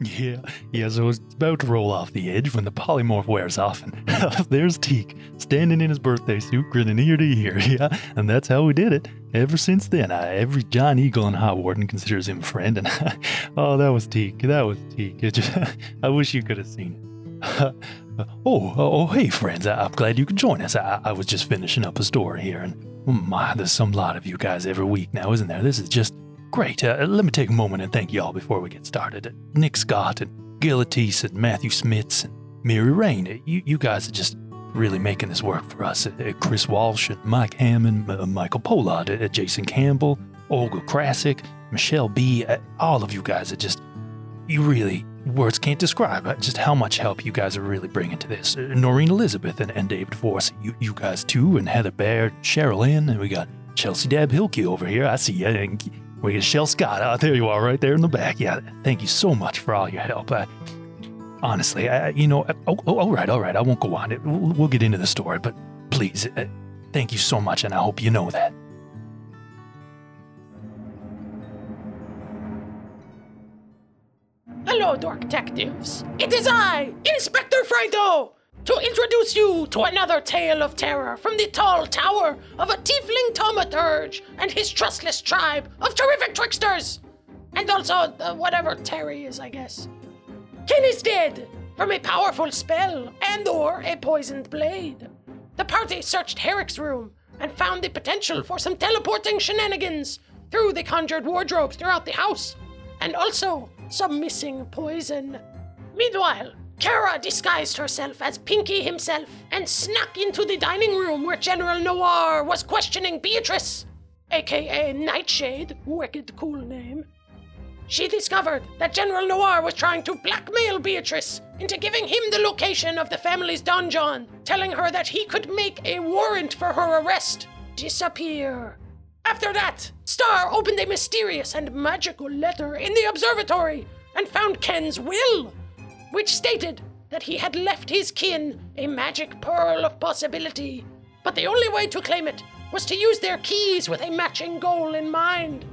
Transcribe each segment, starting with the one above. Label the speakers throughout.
Speaker 1: Yeah, yeah, so it's about to roll off the edge when the polymorph wears off, and there's Teak, standing in his birthday suit, grinning ear to ear, yeah, and that's how we did it. Ever since then, every John Eagle and Hot Warden considers him a friend, and oh, that was Teak, that was Teak. Just, I wish you could have seen it. oh, oh, hey, friends, I, am glad you could join us. I, I was just finishing up a story here, and oh my, there's some lot of you guys every week now, isn't there? This is just Great. Uh, let me take a moment and thank you all before we get started. Nick Scott and Gil Atis and Matthew Smits and Mary Rain. Uh, you, you guys are just really making this work for us. Uh, Chris Walsh and Mike Hammond, uh, Michael Pollard, Jason Campbell, Olga Krasik, Michelle B. all of you guys are just, you really, words can't describe just how much help you guys are really bringing to this. Noreen Elizabeth and, and David Force, you, you guys too, and Heather Baird, Cheryl Lynn, and we got Chelsea Dab Hilke over here. I see you. And we get Shell Scott. Oh, there you are, right there in the back. Yeah, thank you so much for all your help. Honestly, I, you know, oh, oh, all right, all right. I won't go on. We'll, we'll get into the story, but please, uh, thank you so much, and I hope you know that.
Speaker 2: Hello, Dark Detectives. It is I, Inspector Fredo to introduce you to another tale of terror from the tall tower of a tiefling thaumaturge and his trustless tribe of terrific tricksters. And also uh, whatever Terry is, I guess. Ken is dead from a powerful spell and or a poisoned blade. The party searched Herrick's room and found the potential for some teleporting shenanigans through the conjured wardrobes throughout the house, and also some missing poison. Meanwhile, Kara disguised herself as Pinky himself and snuck into the dining room where General Noir was questioning Beatrice, aka Nightshade, wicked cool name. She discovered that General Noir was trying to blackmail Beatrice into giving him the location of the family's donjon, telling her that he could make a warrant for her arrest disappear. After that, Star opened a mysterious and magical letter in the observatory and found Ken's will which stated that he had left his kin a magic pearl of possibility, but the only way to claim it was to use their keys with a matching goal in mind.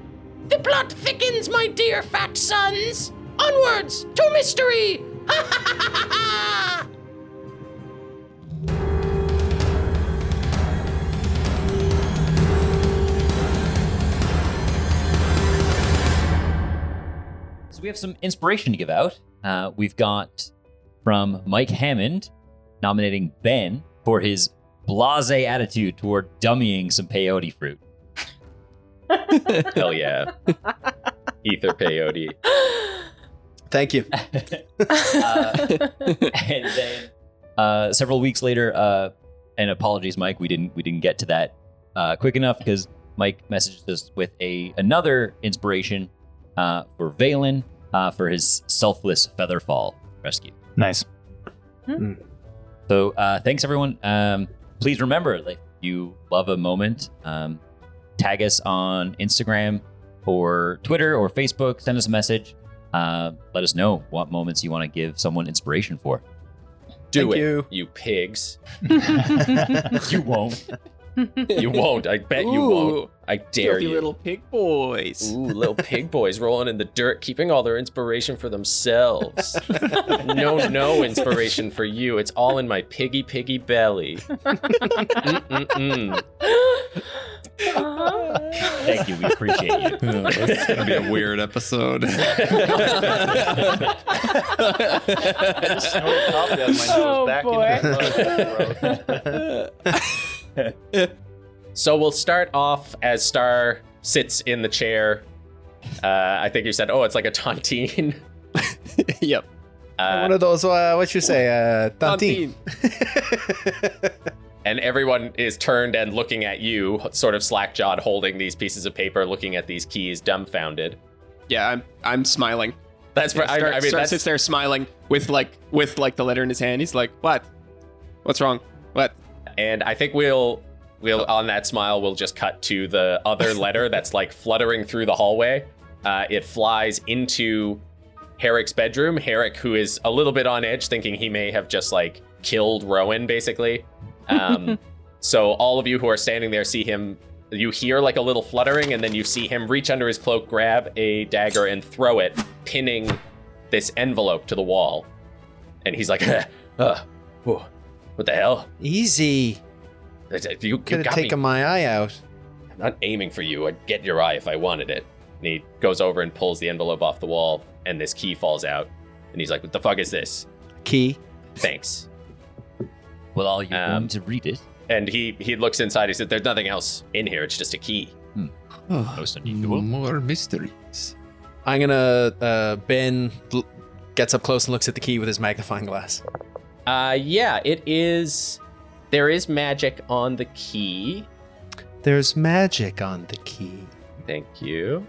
Speaker 2: The plot thickens, my dear fat sons! Onwards to mystery! Ha ha ha ha ha!
Speaker 3: So we have some inspiration to give out. Uh, we've got from Mike Hammond nominating Ben for his blase attitude toward dummying some peyote fruit.
Speaker 4: Hell yeah. Ether peyote.
Speaker 5: Thank you.
Speaker 3: uh, and then uh, several weeks later, uh, and apologies, Mike, we didn't we didn't get to that uh, quick enough because Mike messaged us with a another inspiration uh, for Valen uh, for his selfless featherfall rescue.
Speaker 1: Nice.
Speaker 3: Hmm. So uh, thanks everyone. Um, please remember, if you love a moment, um, tag us on Instagram or Twitter or Facebook. Send us a message. Uh, let us know what moments you want to give someone inspiration for.
Speaker 4: Do
Speaker 5: Thank
Speaker 4: it,
Speaker 5: you.
Speaker 4: you pigs.
Speaker 3: you won't.
Speaker 4: You won't. I bet you won't. I dare
Speaker 6: Filthy
Speaker 4: you.
Speaker 6: little pig boys.
Speaker 4: Ooh, little pig boys rolling in the dirt, keeping all their inspiration for themselves. no, no inspiration for you. It's all in my piggy, piggy belly. Mm-mm-mm.
Speaker 3: Thank you. We appreciate you.
Speaker 7: Oh, it's gonna be a weird episode.
Speaker 8: I just snorted coffee out my nose
Speaker 9: Oh,
Speaker 8: back into the throat.
Speaker 4: So we'll start off as Star sits in the chair. Uh, I think you said, "Oh, it's like a tontine."
Speaker 6: yep.
Speaker 4: Uh,
Speaker 5: One of those, uh, what you say, uh, Tantine.
Speaker 4: and everyone is turned and looking at you, sort of slack jawed, holding these pieces of paper, looking at these keys, dumbfounded.
Speaker 6: Yeah, I'm I'm smiling.
Speaker 4: That's
Speaker 6: Yeah,
Speaker 4: I,
Speaker 6: Star,
Speaker 4: I mean,
Speaker 6: Star
Speaker 4: that's,
Speaker 6: sits there smiling with like with like the letter in his hand. He's like, "What? What's wrong? What?"
Speaker 4: And I think we'll we'll on that smile we'll just cut to the other letter that's like fluttering through the hallway. Uh, it flies into Herrick's bedroom. Herrick, who is a little bit on edge, thinking he may have just like killed Rowan, basically. Um, so all of you who are standing there see him. You hear like a little fluttering, and then you see him reach under his cloak, grab a dagger, and throw it, pinning this envelope to the wall, and he's like, uh, "What the hell?
Speaker 5: Easy.
Speaker 4: You, you
Speaker 5: Could have
Speaker 4: got me.
Speaker 5: taken my eye out.
Speaker 4: I'm not aiming for you. I'd get your eye if I wanted it." And he goes over and pulls the envelope off the wall, and this key falls out. And he's like, "What the fuck is this?"
Speaker 5: Key.
Speaker 4: Thanks.
Speaker 3: Well, are you
Speaker 4: Um,
Speaker 3: going to read it?
Speaker 4: And he he looks inside. He said, "There's nothing else in here. It's just a key."
Speaker 3: Most unusual.
Speaker 7: More mysteries.
Speaker 5: I'm gonna. Uh, ben gets up close and looks at the key with his magnifying glass.
Speaker 4: Uh, yeah, it is. There is magic on the key.
Speaker 5: There's magic on the key.
Speaker 4: Thank you.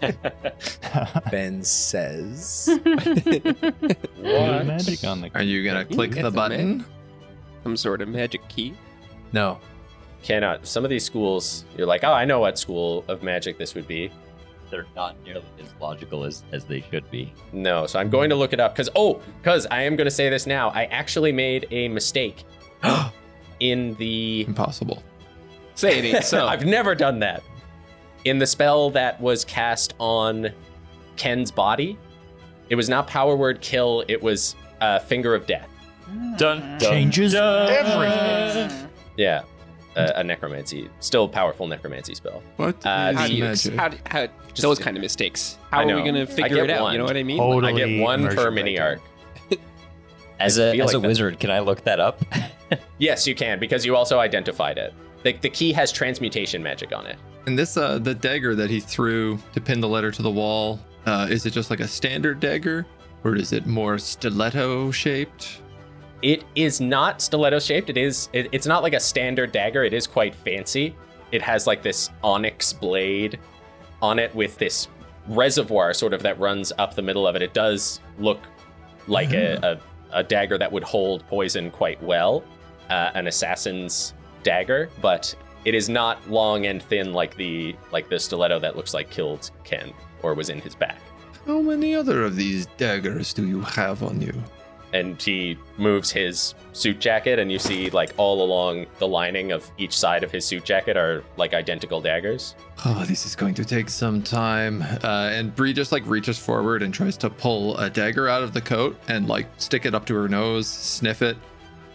Speaker 5: Ben says.
Speaker 1: What? Magic on the
Speaker 7: Are you gonna click the
Speaker 6: the
Speaker 7: button?
Speaker 6: Some sort of magic key.
Speaker 5: No.
Speaker 4: Cannot. Some of these schools, you're like, oh, I know what school of magic this would be.
Speaker 3: They're not nearly as logical as, as they should be.
Speaker 4: No, so I'm going to look it up because oh, because I am going to say this now. I actually made a mistake in the.
Speaker 7: Impossible.
Speaker 6: Say it ain't so.
Speaker 4: I've never done that. In the spell that was cast on Ken's body, it was not power word kill. It was uh, finger of death.
Speaker 3: Done.
Speaker 1: Changes everything.
Speaker 4: Yeah, uh, a necromancy, still powerful necromancy spell.
Speaker 7: What?
Speaker 4: Uh,
Speaker 6: how do you,
Speaker 7: magic?
Speaker 6: how, do- how,
Speaker 4: Just-
Speaker 6: those kind of mistakes. How are we gonna figure it out?
Speaker 4: one.
Speaker 6: You know what I mean?
Speaker 1: Totally
Speaker 4: I get one per mini arc.
Speaker 3: As
Speaker 4: I
Speaker 3: a
Speaker 4: feel
Speaker 3: as
Speaker 4: like
Speaker 3: a
Speaker 4: that-
Speaker 3: wizard, can I look that up?
Speaker 4: Yes, you can because you also identified it. The, the key has transmutation magic on it.
Speaker 7: And this, uh, the dagger that he threw to pin the letter to the wall, uh, is it just like a standard dagger, or is it more stiletto shaped?
Speaker 4: It is not stiletto shaped. It is. It, it's not like a standard dagger. It is quite fancy. It has like this onyx blade on it with this reservoir sort of that runs up the middle of it. It does look like a, a, a dagger that would hold poison quite well, uh, an assassin's dagger, but it is not long and thin like the like the stiletto that looks like killed Ken or was in his back.
Speaker 7: How many other of these daggers do you have on you?
Speaker 4: And he moves his suit jacket and you see like all along the lining of each side of his suit jacket are like identical daggers
Speaker 7: Oh, this is going to take some time. Uh, and Bree just like reaches forward and tries to pull a dagger out of the coat and like stick it up to her nose, sniff it,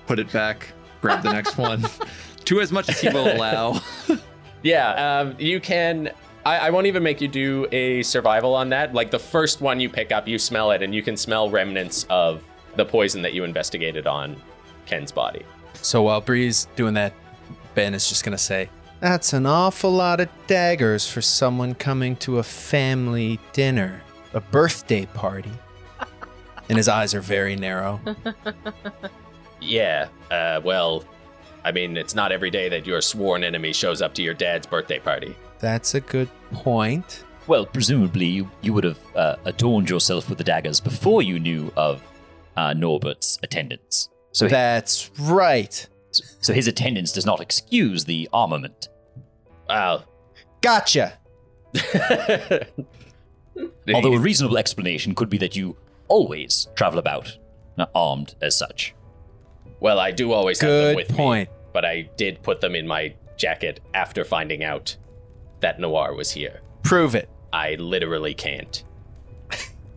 Speaker 7: put it back, grab the next one, to as much as he will allow.
Speaker 4: yeah um, you can I, I won't even make you do a survival on that like the first one you pick up you smell it and you can smell remnants of the poison that you investigated on ken's body
Speaker 5: So while Bree's doing that, Ben is just gonna say, "That's an awful lot of daggers for someone coming to a family dinner, a birthday party." and his eyes are very narrow.
Speaker 4: yeah uh, well i mean it's not every day that your sworn enemy shows up to your dad's birthday party
Speaker 5: That's a good point.
Speaker 3: well, presumably you, you would have uh, adorned yourself with the daggers before you knew of uh, Norbert's attendance. So,
Speaker 5: That's right.
Speaker 3: so his attendance does not excuse the armament.
Speaker 4: wow
Speaker 5: Gotcha.
Speaker 3: Although a reasonable explanation could be that you always travel about uh, armed as such.
Speaker 4: Well, I do always have them
Speaker 5: Good
Speaker 4: with
Speaker 5: point.
Speaker 4: me, but I did put them in my jacket after finding out that Noir was here.
Speaker 5: Prove it.
Speaker 4: I literally can't.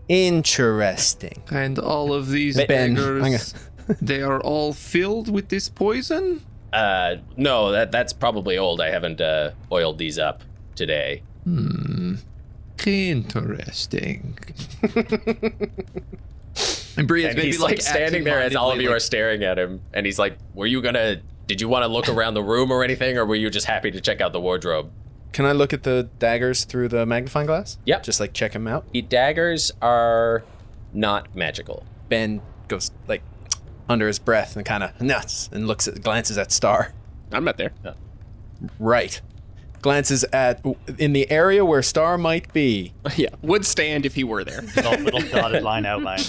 Speaker 5: Interesting.
Speaker 7: and all of these
Speaker 5: Ben,
Speaker 7: daggers, they are all filled with this poison?
Speaker 4: Uh, no, that that's probably old. I haven't uh, oiled these up today.
Speaker 7: Hmm. Interesting. and Bree is
Speaker 4: And
Speaker 7: maybe
Speaker 4: he's
Speaker 7: like,
Speaker 4: like standing there as all of you are staring at him, and he's like, "Were you gonna? Did you want to look around the room or anything, or were you just happy to check out the wardrobe?"
Speaker 5: Can I look at the daggers through the magnifying glass?
Speaker 4: Yep.
Speaker 5: Just like check them out.
Speaker 4: The daggers are not magical.
Speaker 5: Ben goes like under his breath and kind of nuts and looks at glances at Star.
Speaker 6: I'm not there.
Speaker 5: Right. Glances at in the area where Star might be.
Speaker 6: yeah, would stand if he were there.
Speaker 1: Little, little dotted line outline.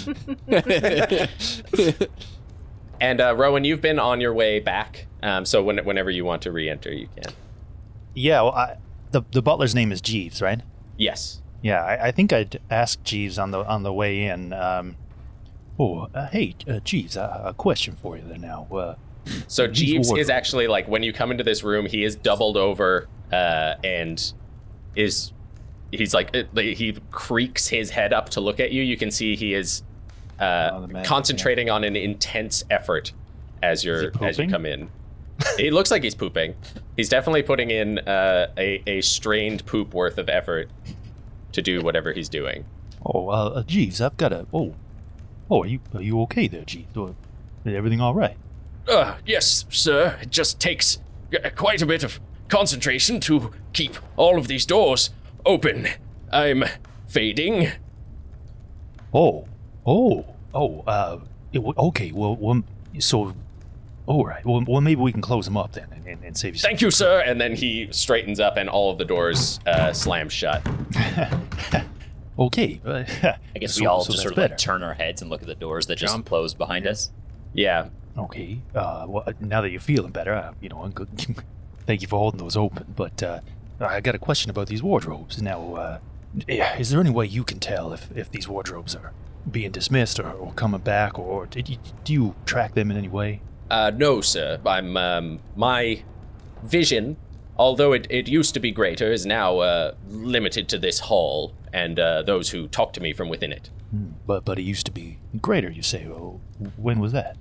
Speaker 4: And uh, Rowan, you've been on your way back, um, so when, whenever you want to re-enter, you can.
Speaker 1: Yeah, well, I, the the butler's name is Jeeves, right?
Speaker 4: Yes.
Speaker 1: Yeah, I, I think I'd ask Jeeves on the on the way in. Um, oh, uh, hey, uh, Jeeves, uh, a question for you there now. Uh,
Speaker 4: So Jeeves
Speaker 1: wardrobe.
Speaker 4: is actually like when you come into this room, he is doubled over uh, and is he's like he creaks his head up to look at you. You can see he is uh,
Speaker 1: Oh, man,
Speaker 4: concentrating on an intense effort as you're as you come in. It looks like he's pooping. He's definitely putting in uh, a a strained poop worth of effort to do whatever he's doing.
Speaker 1: Oh, uh, uh, Jeeves, I've got a. Oh, oh, are you are you okay there, Jeeves? Or, is everything all right?
Speaker 9: Uh, yes, sir. It just takes uh, quite a bit of concentration to keep all of these doors open. I'm fading.
Speaker 1: Oh, oh, oh. Uh, it, okay. Well, well, so, all right. Well, well, maybe we can close them up then and, and, and save you.
Speaker 4: Thank you, sir. And then he straightens up, and all of the doors uh, slam shut.
Speaker 1: okay. uh,
Speaker 3: I guess
Speaker 1: so-
Speaker 3: we all
Speaker 1: so
Speaker 3: just sort of
Speaker 1: better.
Speaker 3: like turn our heads and look at the doors that just
Speaker 5: Jump.
Speaker 3: closed behind us.
Speaker 4: Yeah.
Speaker 1: Okay. Uh, well, now that you're feeling better, uh, you know, I'm good. thank you for holding those open. But uh, I got a question about these wardrobes. Now, uh, is there any way you can tell if, if these wardrobes are being dismissed or, or coming back, or did you, do you track them in any way?
Speaker 4: Uh, no, sir. I'm um, my vision, although it, it used to be greater, is now uh, limited to this hall and uh, those who talk to me from within it.
Speaker 1: Hmm, But but it used to be greater. You say? When was that?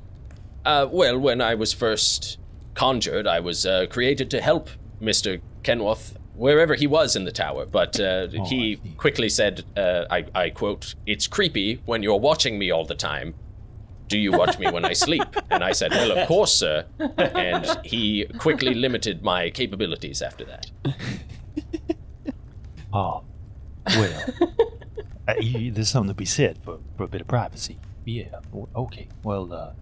Speaker 4: Uh, well, when I was first conjured, I was uh, created to help Mister Kenworth wherever he was in the tower. But uh,
Speaker 1: Oh,
Speaker 4: he quickly said, uh, I, "I quote: It's creepy when you're watching me all the time." Do you watch me when I sleep? And I said, Well, of course, sir. And he quickly limited my capabilities after that.
Speaker 1: Oh, well, uh, you, there's something to be said for, for a bit of privacy. Yeah. Okay. Well, uh,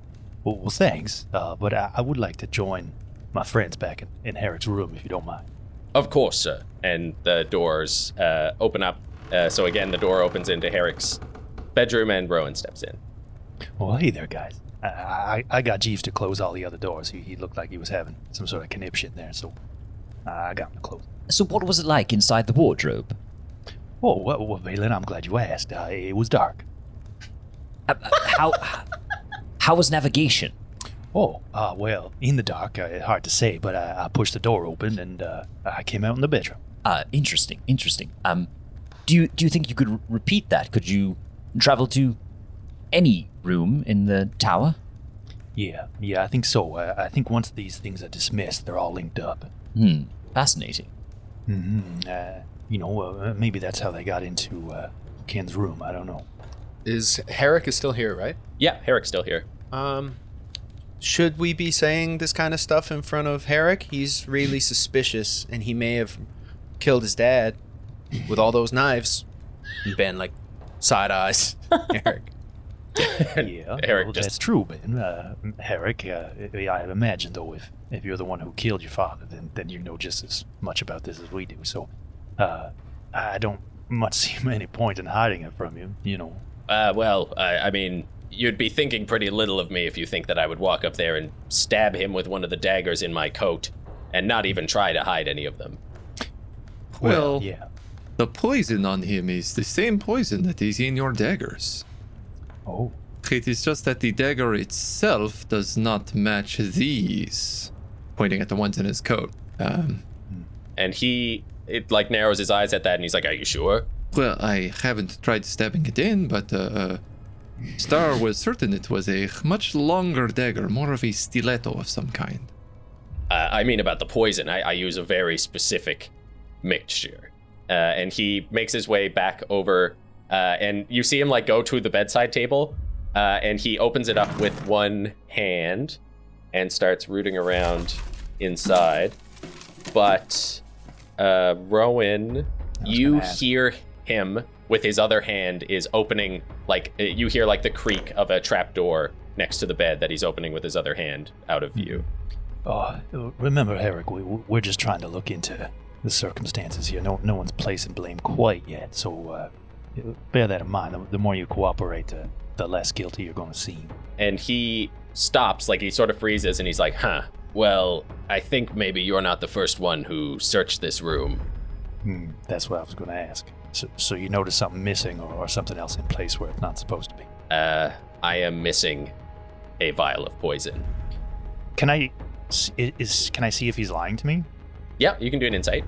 Speaker 1: well, well thanks. Uh, but I, I would like to join my friends back in, in Herrick's room, if you don't mind.
Speaker 4: Of course, sir. And the doors uh, open up. Uh, so again, the door opens into Herrick's bedroom, and Rowan steps in.
Speaker 1: Well, hey there, guys. I, I, I got Jeeves to close all the other doors. He, he looked like he was having some sort of conniption there, so I got him to close.
Speaker 3: So, what was it like inside the wardrobe?
Speaker 1: Oh, well, well Valen, I'm glad you asked. Uh, it was dark.
Speaker 3: Uh, uh, how how was navigation?
Speaker 1: Oh, uh, well, in the dark, uh, hard to say, but I, I pushed the door open and uh, I came out in the bedroom.
Speaker 3: Uh, interesting, interesting. Um, do you do you think you could r- repeat that? Could you travel to any room in the tower?
Speaker 1: Yeah, yeah, I think so. I, I think once these things are dismissed, they're all linked up.
Speaker 3: Hmm, fascinating.
Speaker 1: hmm Uh, you know, uh, maybe that's how they got into uh, Ken's room. I don't know.
Speaker 5: Is Herrick is still here, right?
Speaker 4: Yeah, Herrick's still here.
Speaker 5: Um, should we be saying this kind of stuff in front of Herrick? He's really suspicious, and he may have killed his dad with all those knives. And Ben like side eyes Herrick.
Speaker 1: yeah,
Speaker 4: Herrick
Speaker 1: well,
Speaker 4: just-
Speaker 1: that's true, Ben. Uh, Herrick, uh, I imagine, though, if, if you're the one who killed your father, then, then you know just as much about this as we do. So uh, I don't much see any point in hiding it from you, you know.
Speaker 4: Uh, well, I, I mean, you'd be thinking pretty little of me if you think that I would walk up there and stab him with one of the daggers in my coat and not even try to hide any of them.
Speaker 7: Well,
Speaker 1: yeah.
Speaker 7: the poison on him is the same poison that is in your daggers.
Speaker 1: Oh,
Speaker 7: It is just that the dagger itself does not match these. Pointing at the ones in his coat. Um,
Speaker 4: And he, it like narrows his eyes at that and he's like, Are you sure?
Speaker 7: well, I haven't tried stabbing it in, but uh, uh, Star was certain it was a much longer dagger, more of a stiletto of some kind.
Speaker 4: Uh, I mean, about the poison, I, I use a very specific mixture. Uh, and he makes his way back over, uh, and you see him like go to the bedside table, uh, and he opens it up with one hand and starts rooting around inside. But uh, Rowan, you hear him with his other hand is opening, like uh, you hear like the creak of a trap door next to the bed that he's opening with his other hand out of view.
Speaker 1: Oh, remember, Herrick, we, we're just trying to look into the circumstances here. No, no one's placing blame quite yet, so uh, bear that in mind. The, the more you cooperate, the, the less guilty you're going to seem.
Speaker 4: and he stops like he sort of freezes and he's like huh well i think maybe you're not the first one who searched this room
Speaker 1: Hmm, that's what I was going to ask. So, so you notice something missing or, or something else in place where it's not supposed to be?
Speaker 4: uh i am missing a vial of poison
Speaker 1: Can I s- i- is can I see if he's lying to me?
Speaker 4: yeah you can do an insight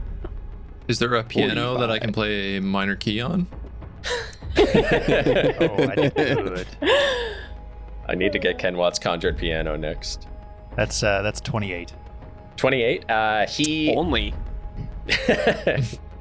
Speaker 7: Is there a piano that I can play a minor key on?
Speaker 1: Oh, I could.
Speaker 4: I need to get Kenworth's conjured piano next.
Speaker 1: That's uh, that's 28.
Speaker 4: 28. Uh, he
Speaker 6: Only.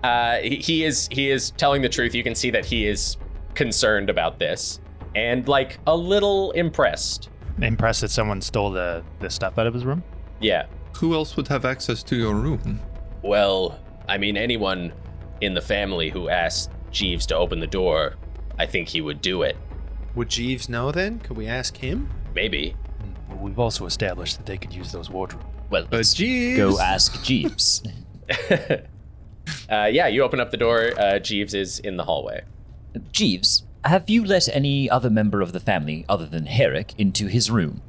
Speaker 4: uh, he he is he is telling the truth. You can see that he is concerned about this and like a little impressed.
Speaker 1: Impressed that someone stole the, the stuff out of his room.
Speaker 4: Yeah.
Speaker 7: Who else would have access to your room?
Speaker 4: Well, I mean, anyone in the family who asked Jeeves to open the door, I think he would do it.
Speaker 5: Would Jeeves know then? Could we ask him?
Speaker 4: Maybe.
Speaker 1: Well, we've also established that they could use those wardrobes.
Speaker 3: Well, let's
Speaker 7: Jeeves.
Speaker 3: go ask Jeeves.
Speaker 4: Uh, yeah, you open up the door. Uh, Jeeves is in the hallway.
Speaker 3: Jeeves, have you let any other member of the family other than Herrick into his room?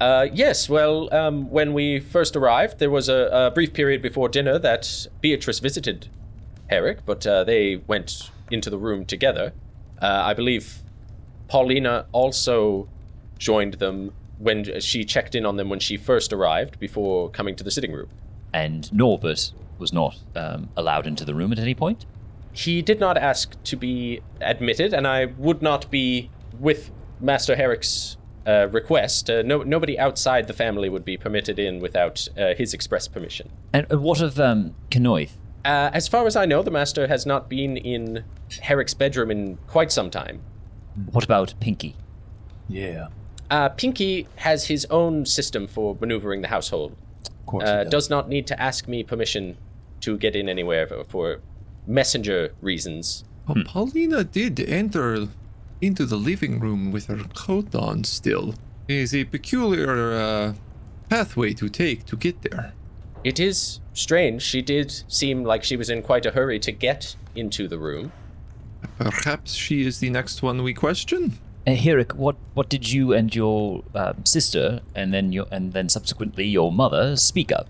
Speaker 4: Uh, yes, well, um, when we first arrived, there was a, a brief period before dinner that Beatrice visited Herrick, but uh, they went into the room together. Uh, I believe Paulina also joined them when she checked in on them when she first arrived before coming to the sitting room.
Speaker 3: And Norbert was not um, allowed into the room at any point?
Speaker 4: He did not ask to be admitted, and I would not be with Master Herrick's uh, request. Uh, no, nobody outside the family would be permitted in without uh, his express permission.
Speaker 3: And uh, what of um, Kenworth?
Speaker 4: Uh, as far as I know, the Master has not been in Herrick's bedroom in quite some time.
Speaker 3: What about Pinky?
Speaker 1: Yeah,
Speaker 4: Uh, Pinky has his own system for maneuvering the household.
Speaker 1: of course. he
Speaker 4: Uh,
Speaker 1: does.
Speaker 4: does not need to ask me permission to get in anywhere for, for messenger reasons.
Speaker 7: Well, Paulina did enter into the living room with her coat on still. It is a peculiar uh, pathway to take to get there.
Speaker 4: It is strange. She did seem like she was in quite a hurry to get into the room.
Speaker 7: Perhaps she is the next one we question?
Speaker 3: Uh, Herrick, what, what did you and your um, sister, and then your and then subsequently your mother, speak of?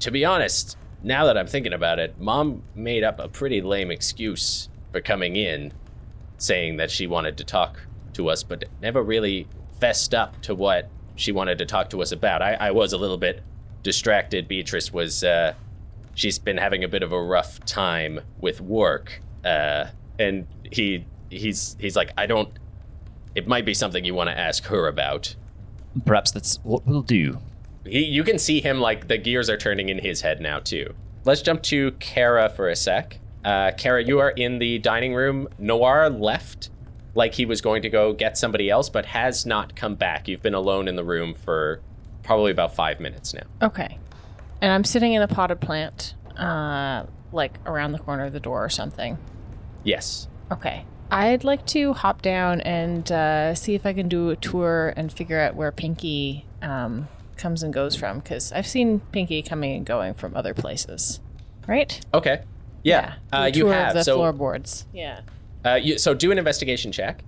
Speaker 4: To be honest, now that I'm thinking about it, Mom made up a pretty lame excuse for coming in, saying that she wanted to talk to us, but never really fessed up to what she wanted to talk to us about. I, I was a little bit distracted. Beatrice was, uh, she's been having a bit of a rough time with work, uh, and he he's he's like, I don't. It might be something you want to ask her about.
Speaker 3: Perhaps that's what we'll do.
Speaker 4: He, you can see him like the gears are turning in his head now too. Let's jump to Kara for a sec. Uh, Kara, you are in the dining room. Noir left, like he was going to go get somebody else, but has not come back. You've been alone in the room for probably about five minutes now.
Speaker 10: Okay. And I'm sitting in a potted plant, uh, like around the corner of the door or something.
Speaker 4: Yes.
Speaker 10: Okay. I'd like to hop down and uh, see if I can do a tour and figure out where Pinky um, comes and goes from, because I've seen Pinky coming and going from other places. Right?
Speaker 4: Okay. Yeah.
Speaker 10: Do a
Speaker 4: Uh, you have
Speaker 10: the
Speaker 4: so.
Speaker 10: floorboards. Yeah.
Speaker 4: Uh, you, so do an investigation check.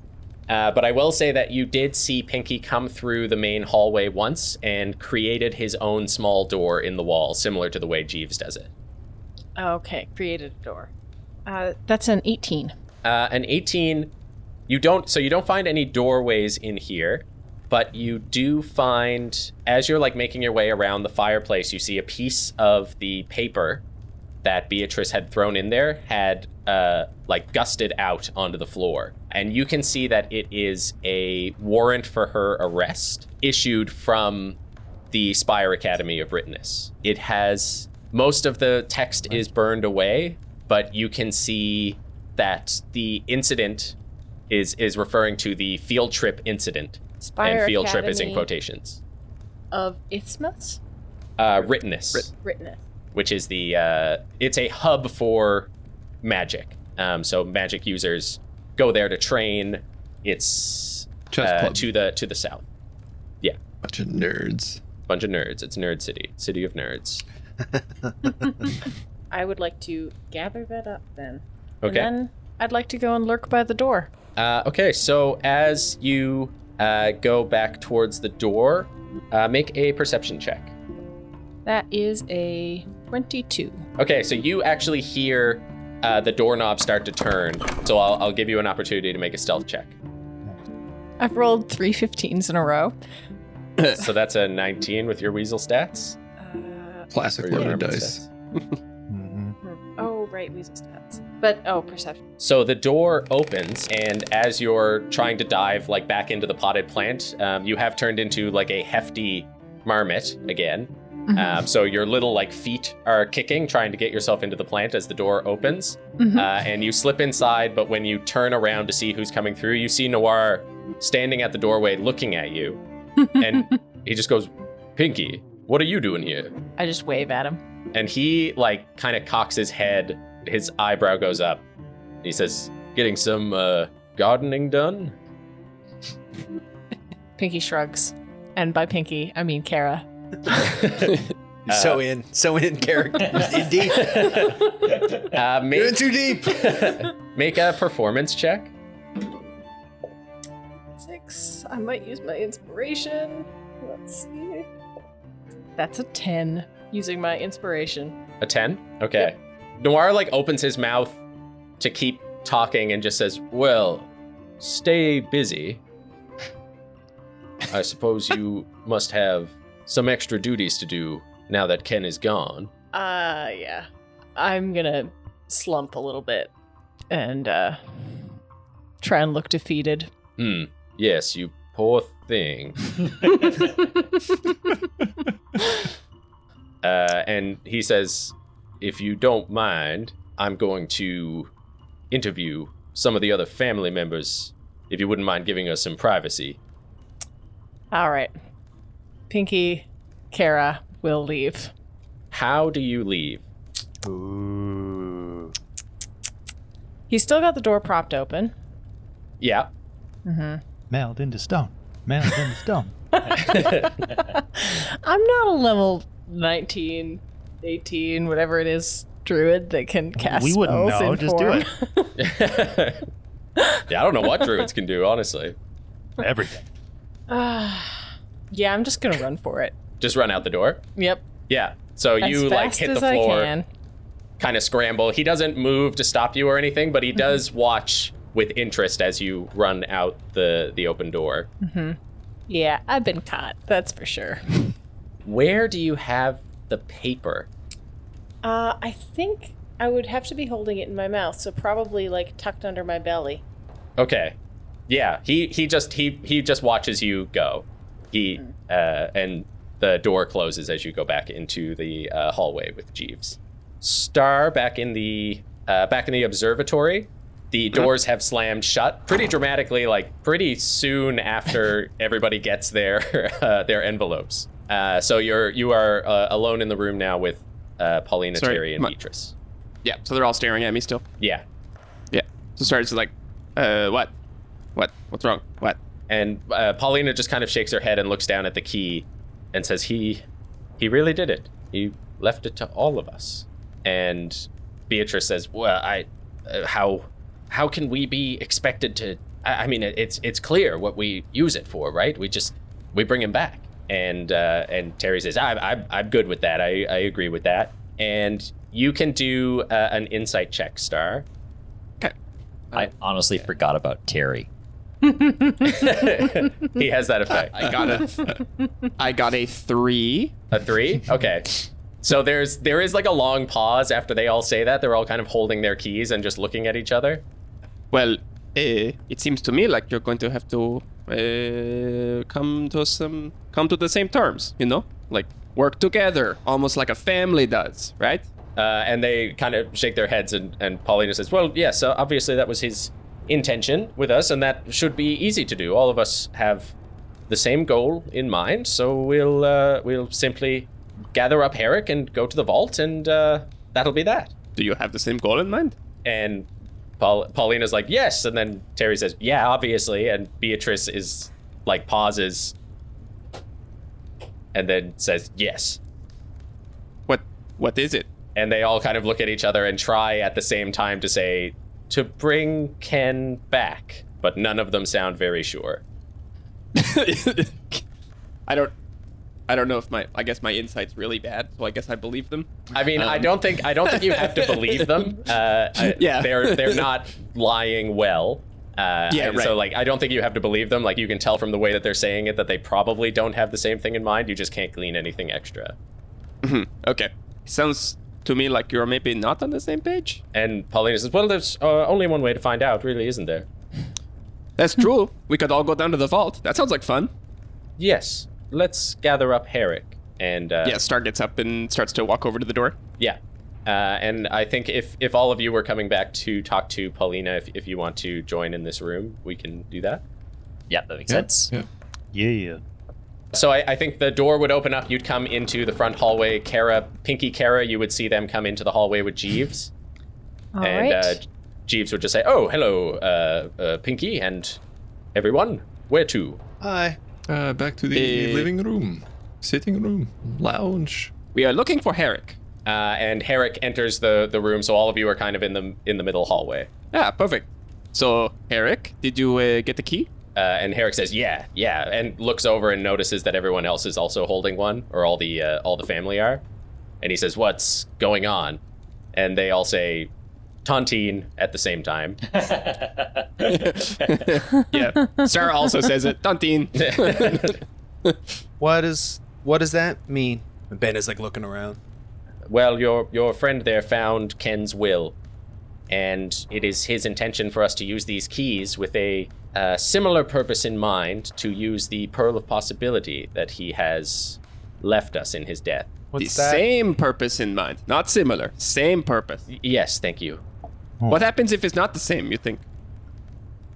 Speaker 4: Uh, but I will say that you did see Pinky come through the main hallway once and created his own small door in the wall, similar to the way Jeeves does it.
Speaker 10: Okay. Created a door. Uh, that's an 18.
Speaker 4: Uh, an 18, you don't, so you don't find any doorways in here, but you do find, as you're like making your way around the fireplace, you see a piece of the paper that Beatrice had thrown in there had uh, like gusted out onto the floor. And you can see that it is a warrant for her arrest issued from the Spire Academy of Writtenness. It has most of the text is burned away, but you can see that the incident is is referring to the field trip incident,
Speaker 10: Spire
Speaker 4: and field trip is in quotations.
Speaker 10: Of Isthmus?
Speaker 4: Uh, Writtenness,
Speaker 10: Writtenness.
Speaker 4: Which is the uh, it's a hub for magic. Um, so magic users go there to train. It's
Speaker 7: Chess
Speaker 4: uh, to the to the south.
Speaker 7: Yeah, bunch of nerds.
Speaker 4: Bunch of nerds. It's Nerd City, city of nerds.
Speaker 10: I would like to gather that up then.
Speaker 4: Okay.
Speaker 10: And then I'd like to go and lurk by the door.
Speaker 4: Uh, okay, so as you uh, go back towards the door, uh, make a perception check.
Speaker 10: That is a 22.
Speaker 4: Okay, so you actually hear uh, the doorknob start to turn. So I'll, I'll give you an opportunity to make a stealth check.
Speaker 10: I've rolled three 15s in a row.
Speaker 4: so that's a 19 with your weasel stats.
Speaker 10: Uh,
Speaker 7: Classic
Speaker 4: Or
Speaker 7: loaded dice.
Speaker 4: stats.
Speaker 1: Mhm.
Speaker 10: oh, right. weasel stats. But oh, perception.
Speaker 4: So the door opens, and as you're trying to dive like back into the potted plant, um, you have turned into like a hefty marmot again. Um, so your little like feet are kicking, trying to get yourself into the plant as the door opens,
Speaker 10: Mhm.
Speaker 4: uh, and you slip inside. But when you turn around to see who's coming through, you see Noir standing at the doorway, looking at you, and he just goes, "Pinky, what are you doing here?"
Speaker 10: I just wave at him.
Speaker 4: and he like kind of cocks his head his eyebrow goes up he says getting some uh, gardening done
Speaker 10: Pinky shrugs. And by Pinky, I mean Kara.
Speaker 5: so in, so in character, indeed.
Speaker 4: uh,
Speaker 5: You're in too deep.
Speaker 4: make a performance check
Speaker 10: Six. I might use my inspiration. Let's see. That's a 10 using my inspiration.
Speaker 4: a 10 okay noir like opens his mouth to keep talking and just says well stay busy i suppose you must have some extra duties to do now that ken is gone
Speaker 10: Uh, yeah. I'm gonna slump a little bit and, uh, try and look defeated.
Speaker 4: hmm yes you poor thing uh, and he says, "If you don't mind, I'm going to interview some of the other family members. If you wouldn't mind giving us some privacy."
Speaker 10: All right. Pinky, Kara will leave.
Speaker 4: How do you leave?
Speaker 1: Ooh.
Speaker 10: He's still got the door propped open.
Speaker 4: Yeah.
Speaker 10: Mm-hmm.
Speaker 1: Meld into stone. Meld into stone.
Speaker 10: I'm not a level 19, 18, whatever it is, druid that can cast
Speaker 1: We wouldn't
Speaker 10: spells
Speaker 1: know,
Speaker 10: in
Speaker 1: just do it.
Speaker 4: yeah, I don't know what druids can do, honestly.
Speaker 1: Everything.
Speaker 10: Ah, yeah, I'm just gonna run for it.
Speaker 4: Just run out the door.
Speaker 10: Yep.
Speaker 4: Yeah. So
Speaker 10: as
Speaker 4: you like hit the floor, kind of scramble. He doesn't move to stop you or anything, but he
Speaker 10: Mm-hmm.
Speaker 4: does watch with interest as you run out the the open door.
Speaker 10: Yeah, I've been caught. That's for sure.
Speaker 4: Where do you have the paper?
Speaker 10: Uh, I think I would have to be holding it in my mouth, so probably like tucked under my belly.
Speaker 4: Okay. Yeah, he he just he he just watches you go. He uh and the door closes as you go back into the uh, hallway with Jeeves. Star back in the uh, back in the observatory. The doors have slammed shut pretty dramatically, like pretty soon after everybody gets their uh, their envelopes. Uh, so you're you are uh, alone in the room now with uh, Paulina,
Speaker 6: Sorry,
Speaker 4: Terry, and
Speaker 6: my-
Speaker 4: Beatrice.
Speaker 6: Yeah, so they're all staring at me still.
Speaker 4: Yeah,
Speaker 6: Yeah. So Sarge's like, uh, what? What? What's wrong? What?
Speaker 4: And uh, Paulina just kind of shakes her head and looks down at the key and says, "He, he really did it. He left it to all of us." And Beatrice says, "Well, I, uh, how, how can we be expected to? I, I mean, it's it's clear what we use it for, right? We just we bring him back." And uh, and Terry says, "I'm I'm I'm good with that. I I agree with that." And you can do uh, an insight check, Star. Okay.
Speaker 3: I honestly forgot about Terry.
Speaker 4: He has that effect.
Speaker 6: I got a, I got a three.
Speaker 4: A three? Okay. So there's there is like a long pause after they all say that. They're all kind of holding their keys and just looking at each other.
Speaker 6: Well, uh, it seems to me like you're going to have to uh, come to some, come to the same terms. You know, like work together, almost like a family does, right?
Speaker 4: Uh, and they kind of shake their heads and, and Paulina says, Well, yes, So obviously that was his intention with us, and that should be easy to do. All of us have the same goal in mind, so we'll uh, we'll simply gather up Herrick and go to the vault, and uh, that'll be that.
Speaker 6: Do you have the same goal in mind?
Speaker 4: And Paul, Paulina's like, yes. And then Terry says, yeah, obviously. And Beatrice is like, pauses and then says, yes.
Speaker 6: What? What is it?
Speaker 4: And they all kind of look at each other and try at the same time to say, to bring Ken back. But none of them sound very sure.
Speaker 6: I don't. I don't know if my. I guess my insight's really bad, so I guess I believe them.
Speaker 4: I mean, I
Speaker 6: Um.
Speaker 4: don't think I don't think you have to believe them. Uh, I-
Speaker 6: Yeah.
Speaker 4: they're they're not lying well. Uh,
Speaker 6: Yeah,
Speaker 4: and So like, I don't think you have to believe them. Like, you can tell from the way that they're saying it that they probably don't have the same thing in mind. You just can't glean anything extra.
Speaker 6: Okay. Sounds to me like you're maybe not on the same page.
Speaker 4: And Paulina says, "Well, there's uh, only one way to find out, really, isn't there?"
Speaker 6: That's true. we could all go down to the vault. That sounds like fun.
Speaker 4: Yes. Let's gather up Herrick and uh,
Speaker 6: Yeah, Star gets up and starts to walk over to the door.
Speaker 4: Yeah. Uh, and I think if, if all of you were coming back to talk to Paulina, if, if you want to join in this room, we can do that.
Speaker 3: Yeah, that makes
Speaker 7: Yeah,
Speaker 3: sense.
Speaker 7: yeah.
Speaker 1: Yeah.
Speaker 4: So I, I think the door would open up. You'd come into the front hallway. Kara, Pinky Kara, you would see them come into the hallway with Jeeves.
Speaker 10: All
Speaker 4: and
Speaker 10: right.
Speaker 4: uh, Jeeves would just say, Oh, hello, uh, uh, Pinky and everyone. Where to?
Speaker 5: Hi.
Speaker 7: Uh, back to the
Speaker 6: Eh.
Speaker 7: living room, sitting room, lounge.
Speaker 6: We are looking for Herrick.
Speaker 4: Uh, and Herrick enters the, the room, so all of you are kind of in the in the middle hallway.
Speaker 6: Yeah, perfect. So, Herrick, did you uh, get the key?
Speaker 4: Uh, and Herrick says, "Yeah, yeah," and looks over and notices that everyone else is also holding one, or all the uh, all the family are. And he says, "What's going on?" And they all say, "Tontine" at the same time.
Speaker 6: yeah. Star also says it. Tontine.
Speaker 5: What is what does that mean? Ben is like looking around.
Speaker 4: well, your your friend there found Ken's will, and it is his intention for us to use these keys with a uh, similar purpose in mind to use the pearl of possibility that he has left us in his death.
Speaker 6: the
Speaker 5: What's that?
Speaker 6: same purpose in mind. Not similar. Same purpose.
Speaker 4: Y- yes, thank you.
Speaker 6: What happens if it's not the same, you think?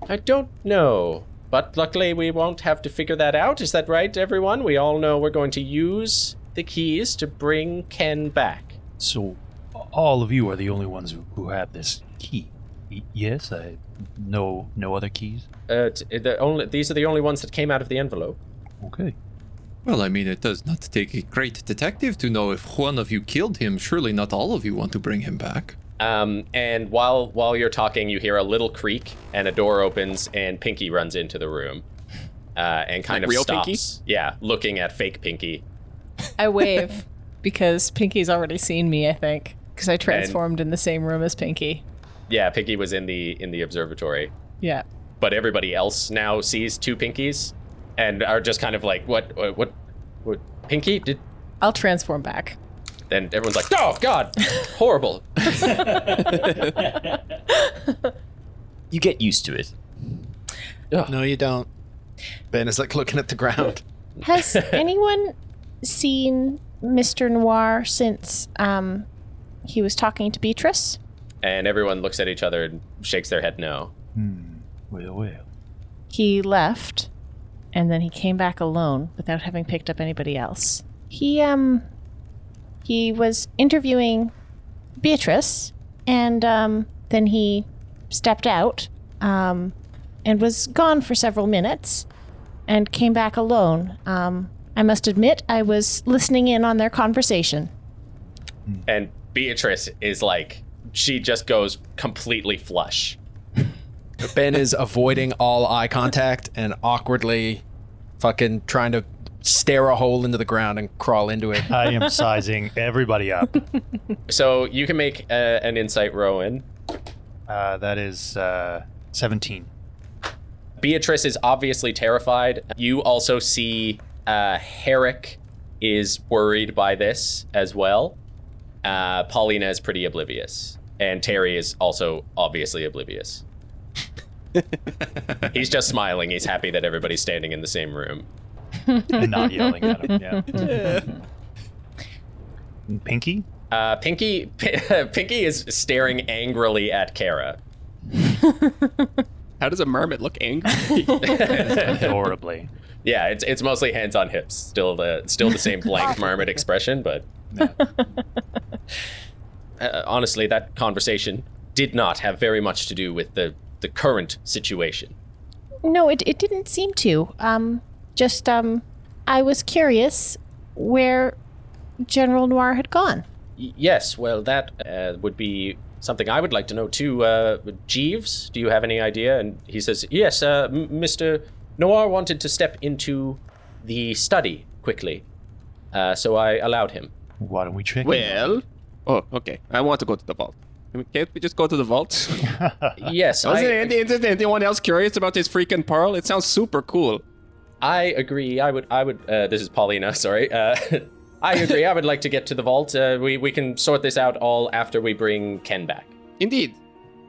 Speaker 4: I don't know. But luckily, we won't have to figure that out. Is that right, everyone? We all know we're going to use the keys to bring Ken back.
Speaker 1: So, all of you are the only ones who, who have this key. Y- yes, I no no other keys.
Speaker 4: Uh, t- the only, these are the only ones that came out of the envelope.
Speaker 1: Okay.
Speaker 7: Well, I mean, it does not take a great detective to know if one of you killed him. Surely not all of you want to bring him back.
Speaker 4: Um, and while while you're talking, you hear a little creak, and a door opens, and Pinky runs into the room, uh, and kind
Speaker 6: Like
Speaker 4: of
Speaker 6: real
Speaker 4: stops.
Speaker 6: Pinky?
Speaker 4: Yeah, looking at fake Pinky.
Speaker 10: I wave because Pinky's already seen me, I think, because I transformed in the same room as Pinky.
Speaker 4: Yeah, Pinky was in the in the observatory.
Speaker 10: Yeah.
Speaker 4: but everybody else now sees two pinkies and are just kind of like, what, what, what, what pinky did?
Speaker 10: I'll transform back.
Speaker 4: Then everyone's like, oh God, horrible.
Speaker 3: You get used to it.
Speaker 5: No, you don't. Ben is like looking at the ground.
Speaker 2: Has anyone seen Mr. Noir since um, he was talking to Beatrice?
Speaker 4: And everyone looks at each other and shakes their head no.
Speaker 1: Well, well.
Speaker 10: He left, and then he came back alone without having picked up anybody else.
Speaker 2: He um he was interviewing Beatrice and um then he stepped out um and was gone for several minutes and came back alone. Um I must admit I was listening in on their conversation.
Speaker 4: And Beatrice is like, she just goes completely flush.
Speaker 5: Ben is avoiding all eye contact and awkwardly fucking trying to stare a hole into the ground and crawl into it.
Speaker 1: I am sizing everybody up.
Speaker 4: So you can make uh, an insight, Rowan.
Speaker 1: Uh, that is uh, 17.
Speaker 4: Beatrice is obviously terrified. You also see uh, Herrick is worried by this as well. Uh, Paulina is pretty oblivious. And Terry is also obviously oblivious. He's just smiling. He's happy that everybody's standing in the same room.
Speaker 1: and not yelling at him. Yeah. Pinky?
Speaker 4: Uh, Pinky, Pinky is staring angrily at Kara.
Speaker 6: How does a marmot look angry?
Speaker 1: Adorably.
Speaker 4: Yeah, it's it's mostly hands on hips. Still the still the same blank marmot expression, but uh, honestly, that conversation did not have very much to do with the the current situation.
Speaker 2: No, it it didn't seem to. Um just um I was curious where General Noir had gone.
Speaker 4: Y- yes, well, that uh, would be something I would like to know too. Uh, Jeeves, do you have any idea? And he says, yes, uh, M- Mr. Noir wanted to step into the study quickly, uh, so I allowed him.
Speaker 1: Why don't we check? it?
Speaker 6: well, oh, okay. I want to go to the vault. Can't we just go to the vault?
Speaker 4: Yes,
Speaker 6: Was
Speaker 4: I,
Speaker 6: it, is there anyone else curious about this freaking pearl? It sounds super cool.
Speaker 4: I agree. I would. I would. Uh, this is Paulina. Sorry. Uh, I agree. I would like to get to the vault. Uh, we we can sort this out all after we bring Ken back.
Speaker 6: Indeed.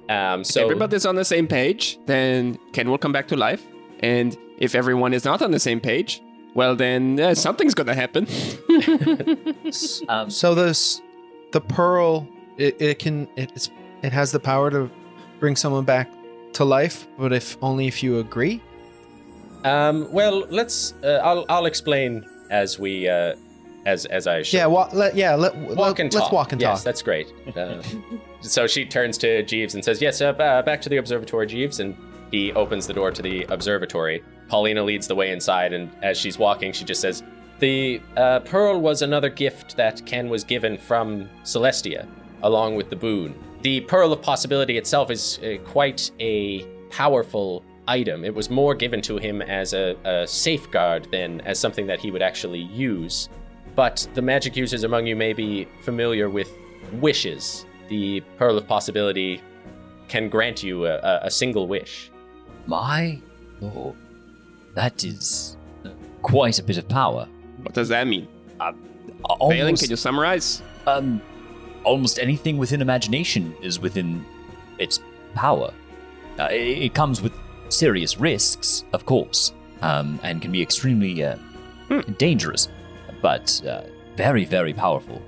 Speaker 4: Um,
Speaker 6: If
Speaker 4: so
Speaker 6: everybody's on the same page, then Ken will come back to life. And if everyone is not on the same page, well, then uh, something's gonna happen.
Speaker 3: Um,
Speaker 5: So this, the pearl, it, it can it's it has the power to bring someone back to life, but if only if you agree.
Speaker 4: Um, well, let's. Uh, I'll I'll explain as we uh, as as I should.
Speaker 5: Yeah, wa- let, yeah, let,
Speaker 4: walk
Speaker 5: let,
Speaker 4: and
Speaker 5: let's
Speaker 4: talk.
Speaker 5: walk and
Speaker 4: yes,
Speaker 5: talk.
Speaker 4: that's great. Uh, so she turns to Jeeves and says, "Yes, uh, back to the observatory, Jeeves." And he opens the door to the observatory. Paulina leads the way inside, and as she's walking, she just says, "The uh, pearl was another gift that Ken was given from Celestia, along with the boon. The pearl of possibility itself is uh, quite a powerful." Item. It was more given to him as a, a safeguard than as something that he would actually use but the magic users among you may be familiar with wishes. The Pearl of Possibility can grant you a, a, single wish.
Speaker 3: my lord, that is uh, quite a bit of power.
Speaker 6: What does that mean? Valen,
Speaker 3: Almost,
Speaker 6: can you summarize?
Speaker 3: um, almost anything within imagination is within its power. Uh, it, it comes with serious risks, of course, um, and can be extremely uh, dangerous, but uh, very, very powerful.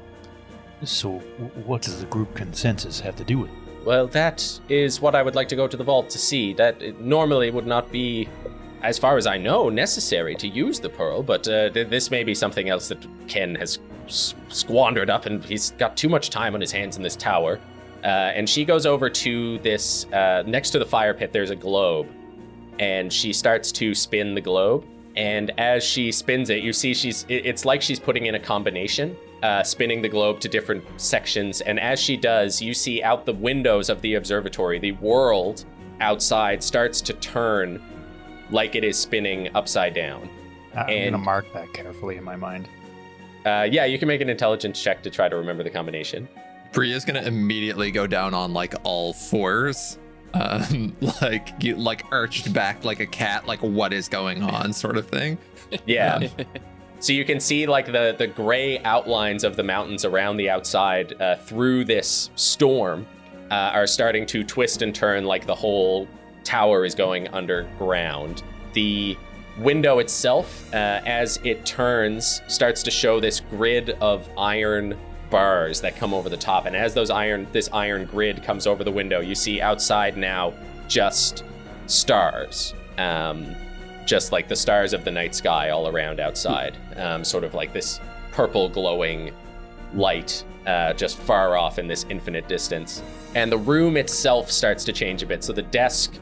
Speaker 1: So, what does the group consensus have to do with it?
Speaker 4: Well, that is what I would like to go to the vault to see. That it normally would not be, as far as I know, necessary to use the pearl, but uh, th- this may be something else that Ken has s- squandered up, and he's got too much time on his hands in this tower. Uh, and she goes over to this, uh, next to the fire pit, there's a globe, and she starts to spin the globe. And as she spins it, you see she's, it- it's like she's putting in a combination uh, spinning the globe to different sections. And as she does, you see out the windows of the observatory, the world outside starts to turn like it is spinning upside down.
Speaker 1: I'm
Speaker 4: And-
Speaker 1: gonna mark that carefully in my mind.
Speaker 4: Uh, yeah, you can make an intelligence check to try to remember the combination.
Speaker 7: Bria's gonna immediately go down on like all fours, um, like you like arched back like a cat, like what is going on, sort of thing.
Speaker 4: Yeah. so you can see like the the gray outlines of the mountains around the outside uh, through this storm uh, are starting to twist and turn like the whole tower is going underground. The window itself, uh, as it turns, starts to show this grid of iron bars that come over the top. And as those iron this iron grid comes over the window, you see outside now just stars. Um, just like the stars of the night sky all around outside. Um, sort of like this purple glowing light uh, just far off in this infinite distance. And the room itself starts to change a bit. So the desk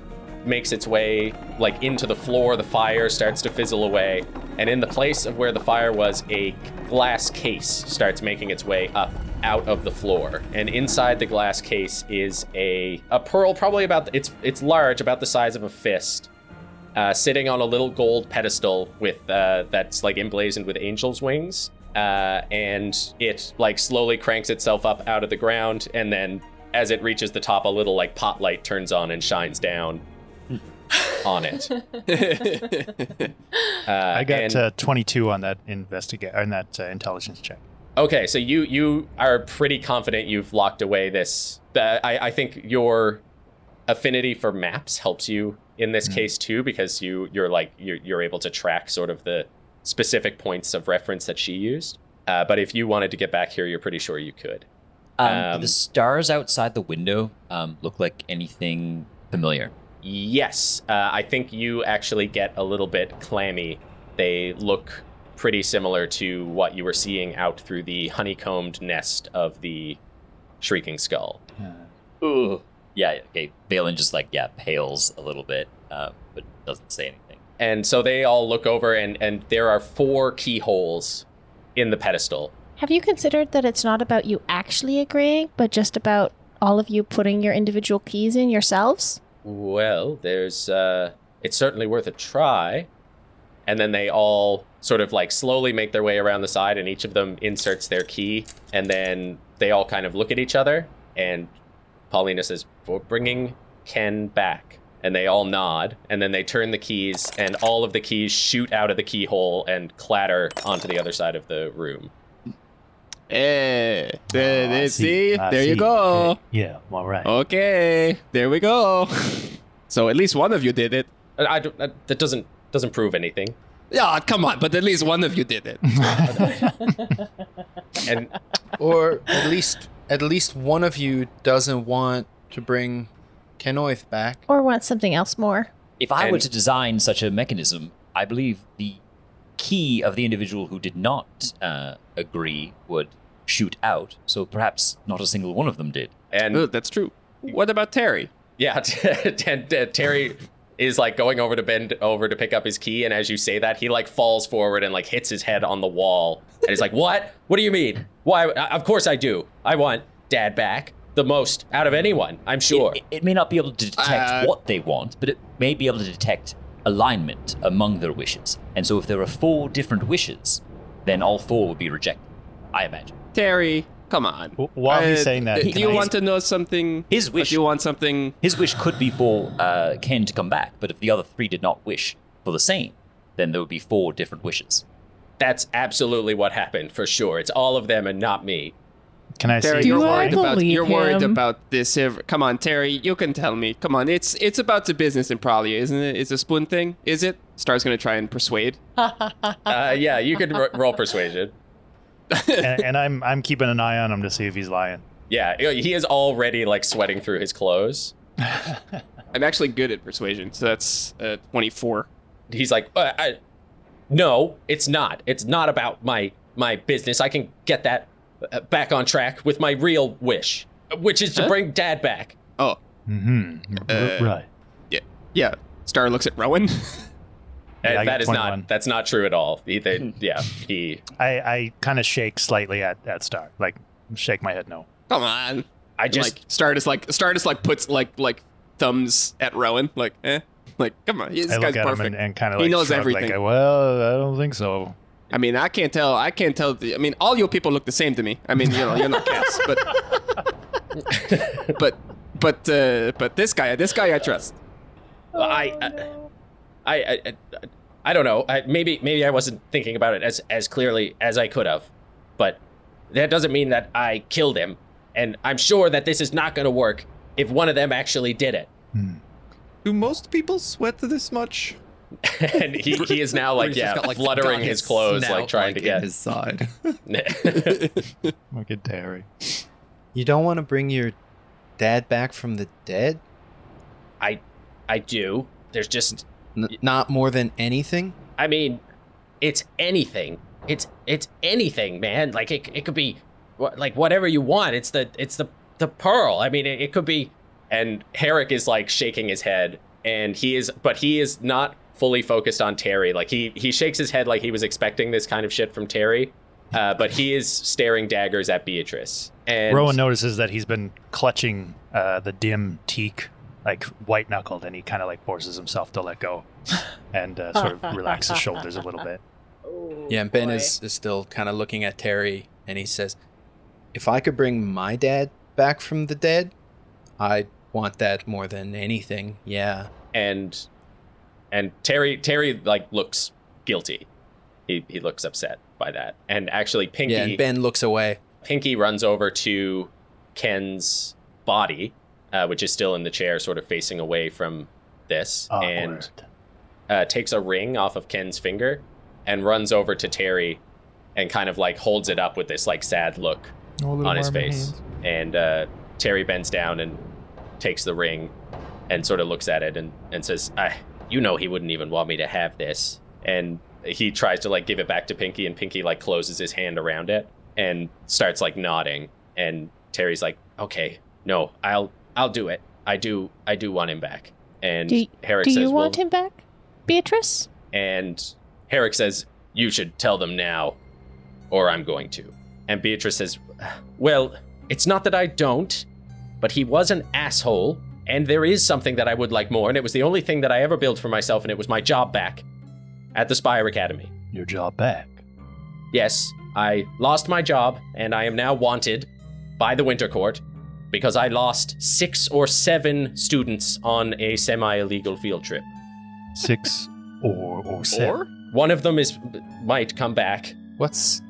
Speaker 4: makes its way like into the floor, the fire starts to fizzle away, and in the place of where the fire was, a glass case starts making its way up out of the floor. And inside the glass case is a a pearl probably about it's it's large, about the size of a fist uh, sitting on a little gold pedestal with uh, that's like emblazoned with angel's wings. Uh, and it like slowly cranks itself up out of the ground, and then as it reaches the top, a little like pot light turns on and shines down on it. Uh,
Speaker 1: I got
Speaker 4: and-
Speaker 1: uh, 22 on that investigate on that uh, intelligence check.
Speaker 4: Okay, so you you are pretty confident you've locked away this. The, I I think your affinity for maps helps you in this case too because you you're like you're you're able to track sort of the specific points of reference that she used. Uh, but if you wanted to get back here, you're pretty sure you could.
Speaker 3: Um,
Speaker 4: Um,
Speaker 3: the stars outside the window um, look like anything familiar.
Speaker 4: Yes, uh, I think you actually get a little bit clammy. They look pretty similar to what you were seeing out through the honeycombed nest of the shrieking skull.
Speaker 3: Ugh. Yeah, okay. Valen just like, yeah, pales a little bit, uh, but doesn't say anything.
Speaker 4: And so they all look over, and, and there are four keyholes in the pedestal.
Speaker 11: Have you considered that it's not about you actually agreeing, but just about all of you putting your individual keys in yourselves?
Speaker 4: Well, there's, uh, it's certainly worth a try. And then they all sort of like slowly make their way around the side, and each of them inserts their key, and then they all kind of look at each other, and Paulina says, For bringing Ken back. And they all nod, and then they turn the keys, and all of the keys shoot out of the keyhole and clatter onto the other side of the room.
Speaker 6: Eh, there,
Speaker 1: Oh, I
Speaker 6: there- see, there you go.
Speaker 1: Okay. Yeah, all right.
Speaker 6: Okay, there we go. so at least one of you did it.
Speaker 4: I, I don't, that that doesn't doesn't prove anything.
Speaker 6: Yeah, come on, but at least one of you did it.
Speaker 4: And
Speaker 5: Or at least at least one of you doesn't want to bring Kenworth back.
Speaker 11: Or want something else more.
Speaker 3: If I were to design such a mechanism, I believe the key of the individual who did not uh, agree would shoot out. So perhaps not a single one of them did.
Speaker 4: and
Speaker 6: Oh, that's true. What about Terry?
Speaker 4: Yeah, Terry is like going over to bend over to pick up his key, and as you say that, he like falls forward and like hits his head on the wall, and he's like, "What? What do you mean? Why? uh, Of course I do. I want Dad back the most out of anyone. I'm sure."
Speaker 3: It, it may not be able to detect
Speaker 6: Uh,
Speaker 3: what they want, but it may be able to detect alignment among their wishes. And so if there are four different wishes, then all four would be rejected, I imagine.
Speaker 6: Terry, come on.
Speaker 1: W- while he's
Speaker 6: Uh,
Speaker 1: saying that,
Speaker 6: do you
Speaker 1: I-
Speaker 6: want to know something?
Speaker 3: His wish-
Speaker 6: Do you want something?
Speaker 3: His wish could be for uh, Ken to come back, but if the other three did not wish for the same, then there would be four different wishes.
Speaker 4: That's absolutely what happened for sure. It's all of them and not me.
Speaker 1: Can I
Speaker 6: Terry,
Speaker 1: see?
Speaker 6: you're
Speaker 10: Do I
Speaker 6: worried about you're worried about this. ev- Come on, Terry, you can tell me. Come on, it's it's about the business in Pralia, isn't it? It's a spoon thing, is it? Star's gonna try and persuade.
Speaker 4: Uh, yeah, you could ro- roll persuasion.
Speaker 1: And, and I'm I'm keeping an eye on him to see if he's lying.
Speaker 4: Yeah, he is already like sweating through his clothes.
Speaker 6: I'm actually good at persuasion, so that's uh, 24.
Speaker 4: He's like, uh, I, "No, it's not. It's not about my my business. I can get that uh, back on track with my real wish, which is to
Speaker 6: Huh?
Speaker 4: bring Dad back."
Speaker 6: Oh,
Speaker 1: Mm-hmm.
Speaker 6: Uh,
Speaker 1: right.
Speaker 6: yeah, yeah. Star looks at Rowan.
Speaker 4: Uh,
Speaker 1: Yeah,
Speaker 4: that is
Speaker 1: 21.
Speaker 4: not. That's not true at all. He, they, yeah, he.
Speaker 1: I, I kind of shake slightly at, at Star, like shake my head no.
Speaker 6: come on.
Speaker 4: I just.
Speaker 6: like Star just like Star just like puts like like thumbs at Rowan, like eh, like come on, this
Speaker 1: I
Speaker 6: guy's
Speaker 1: look at
Speaker 6: perfect.
Speaker 1: him and, and kind of
Speaker 6: He knows
Speaker 1: shrug,
Speaker 6: everything.
Speaker 1: Like, well, I don't think so.
Speaker 6: I mean, I can't tell. I can't tell. The, I mean, all your people look the same to me. I mean, you know, you're not cats, but but but uh, but this guy, this guy, I trust.
Speaker 4: I, I, I, I, I don't know. I, maybe, maybe I wasn't thinking about it as as clearly as I could have, but that doesn't mean that I killed him. And I'm sure that this is not going to work if one of them actually did it. Hmm.
Speaker 7: Do most people sweat this much?
Speaker 4: and he, he is now like
Speaker 7: Or he's just
Speaker 4: yeah,
Speaker 7: got, like,
Speaker 4: fluttering
Speaker 7: got
Speaker 4: his clothes,
Speaker 7: snout,
Speaker 4: like trying to get
Speaker 7: his side.
Speaker 1: Look at Terry.
Speaker 5: You don't want to bring your dad back from the dead?
Speaker 4: I, I do. There's just
Speaker 5: N- not more than anything?
Speaker 4: I mean, it's anything. It's it's anything, man. Like it, it could be like whatever you want. It's the it's the the pearl. I mean, it, it could be. And Herrick is like shaking his head, and he is, but he is not fully focused on Terry. Like he he shakes his head like he was expecting this kind of shit from Terry, uh, but he is staring daggers at Beatrice. And
Speaker 1: Rowan notices that he's been clutching uh, the dim teak, like white knuckled, and he kind of like forces himself to let go and uh, sort of relax his shoulders a little bit.
Speaker 5: Yeah, and Ben is, is still kind of looking at Terry, and he says, If I could bring my dad back from the dead, I'd want that more than anything. Yeah.
Speaker 4: and and Terry Terry like looks guilty. He he looks upset by that. And actually, Pinky
Speaker 5: Yeah, and Ben looks away.
Speaker 4: Pinky runs over to Ken's body, uh, which is still in the chair, sort of facing away from this, and uh, takes a ring off of Ken's finger and runs over to Terry and kind of like holds it up with this like sad look on his face. And uh, Terry bends down and takes the ring and sort of looks at it and, and says, I, You know, he wouldn't even want me to have this. And he tries to like give it back to Pinky, and Pinky like closes his hand around it and starts like nodding. And Terry's like, Okay, no, I'll I'll do it. I do I do want him back. And
Speaker 11: Do,
Speaker 4: Herrick
Speaker 11: do
Speaker 4: says,
Speaker 11: you want
Speaker 4: well,
Speaker 11: him back, Beatrice?
Speaker 4: and Herrick says, You should tell them now, or I'm going to. And Beatrice says, Well, it's not that I don't, but he was an asshole, and there is something that I would like more, and it was the only thing that I ever built for myself, and it was my job back at the Spire Academy.
Speaker 1: Your job back.
Speaker 4: Yes, I lost my job, and I am now wanted by the Winter Court because I lost six or seven students on a semi illegal field trip.
Speaker 1: Six or or seven.
Speaker 6: Or
Speaker 4: One of them is might come back.
Speaker 5: What's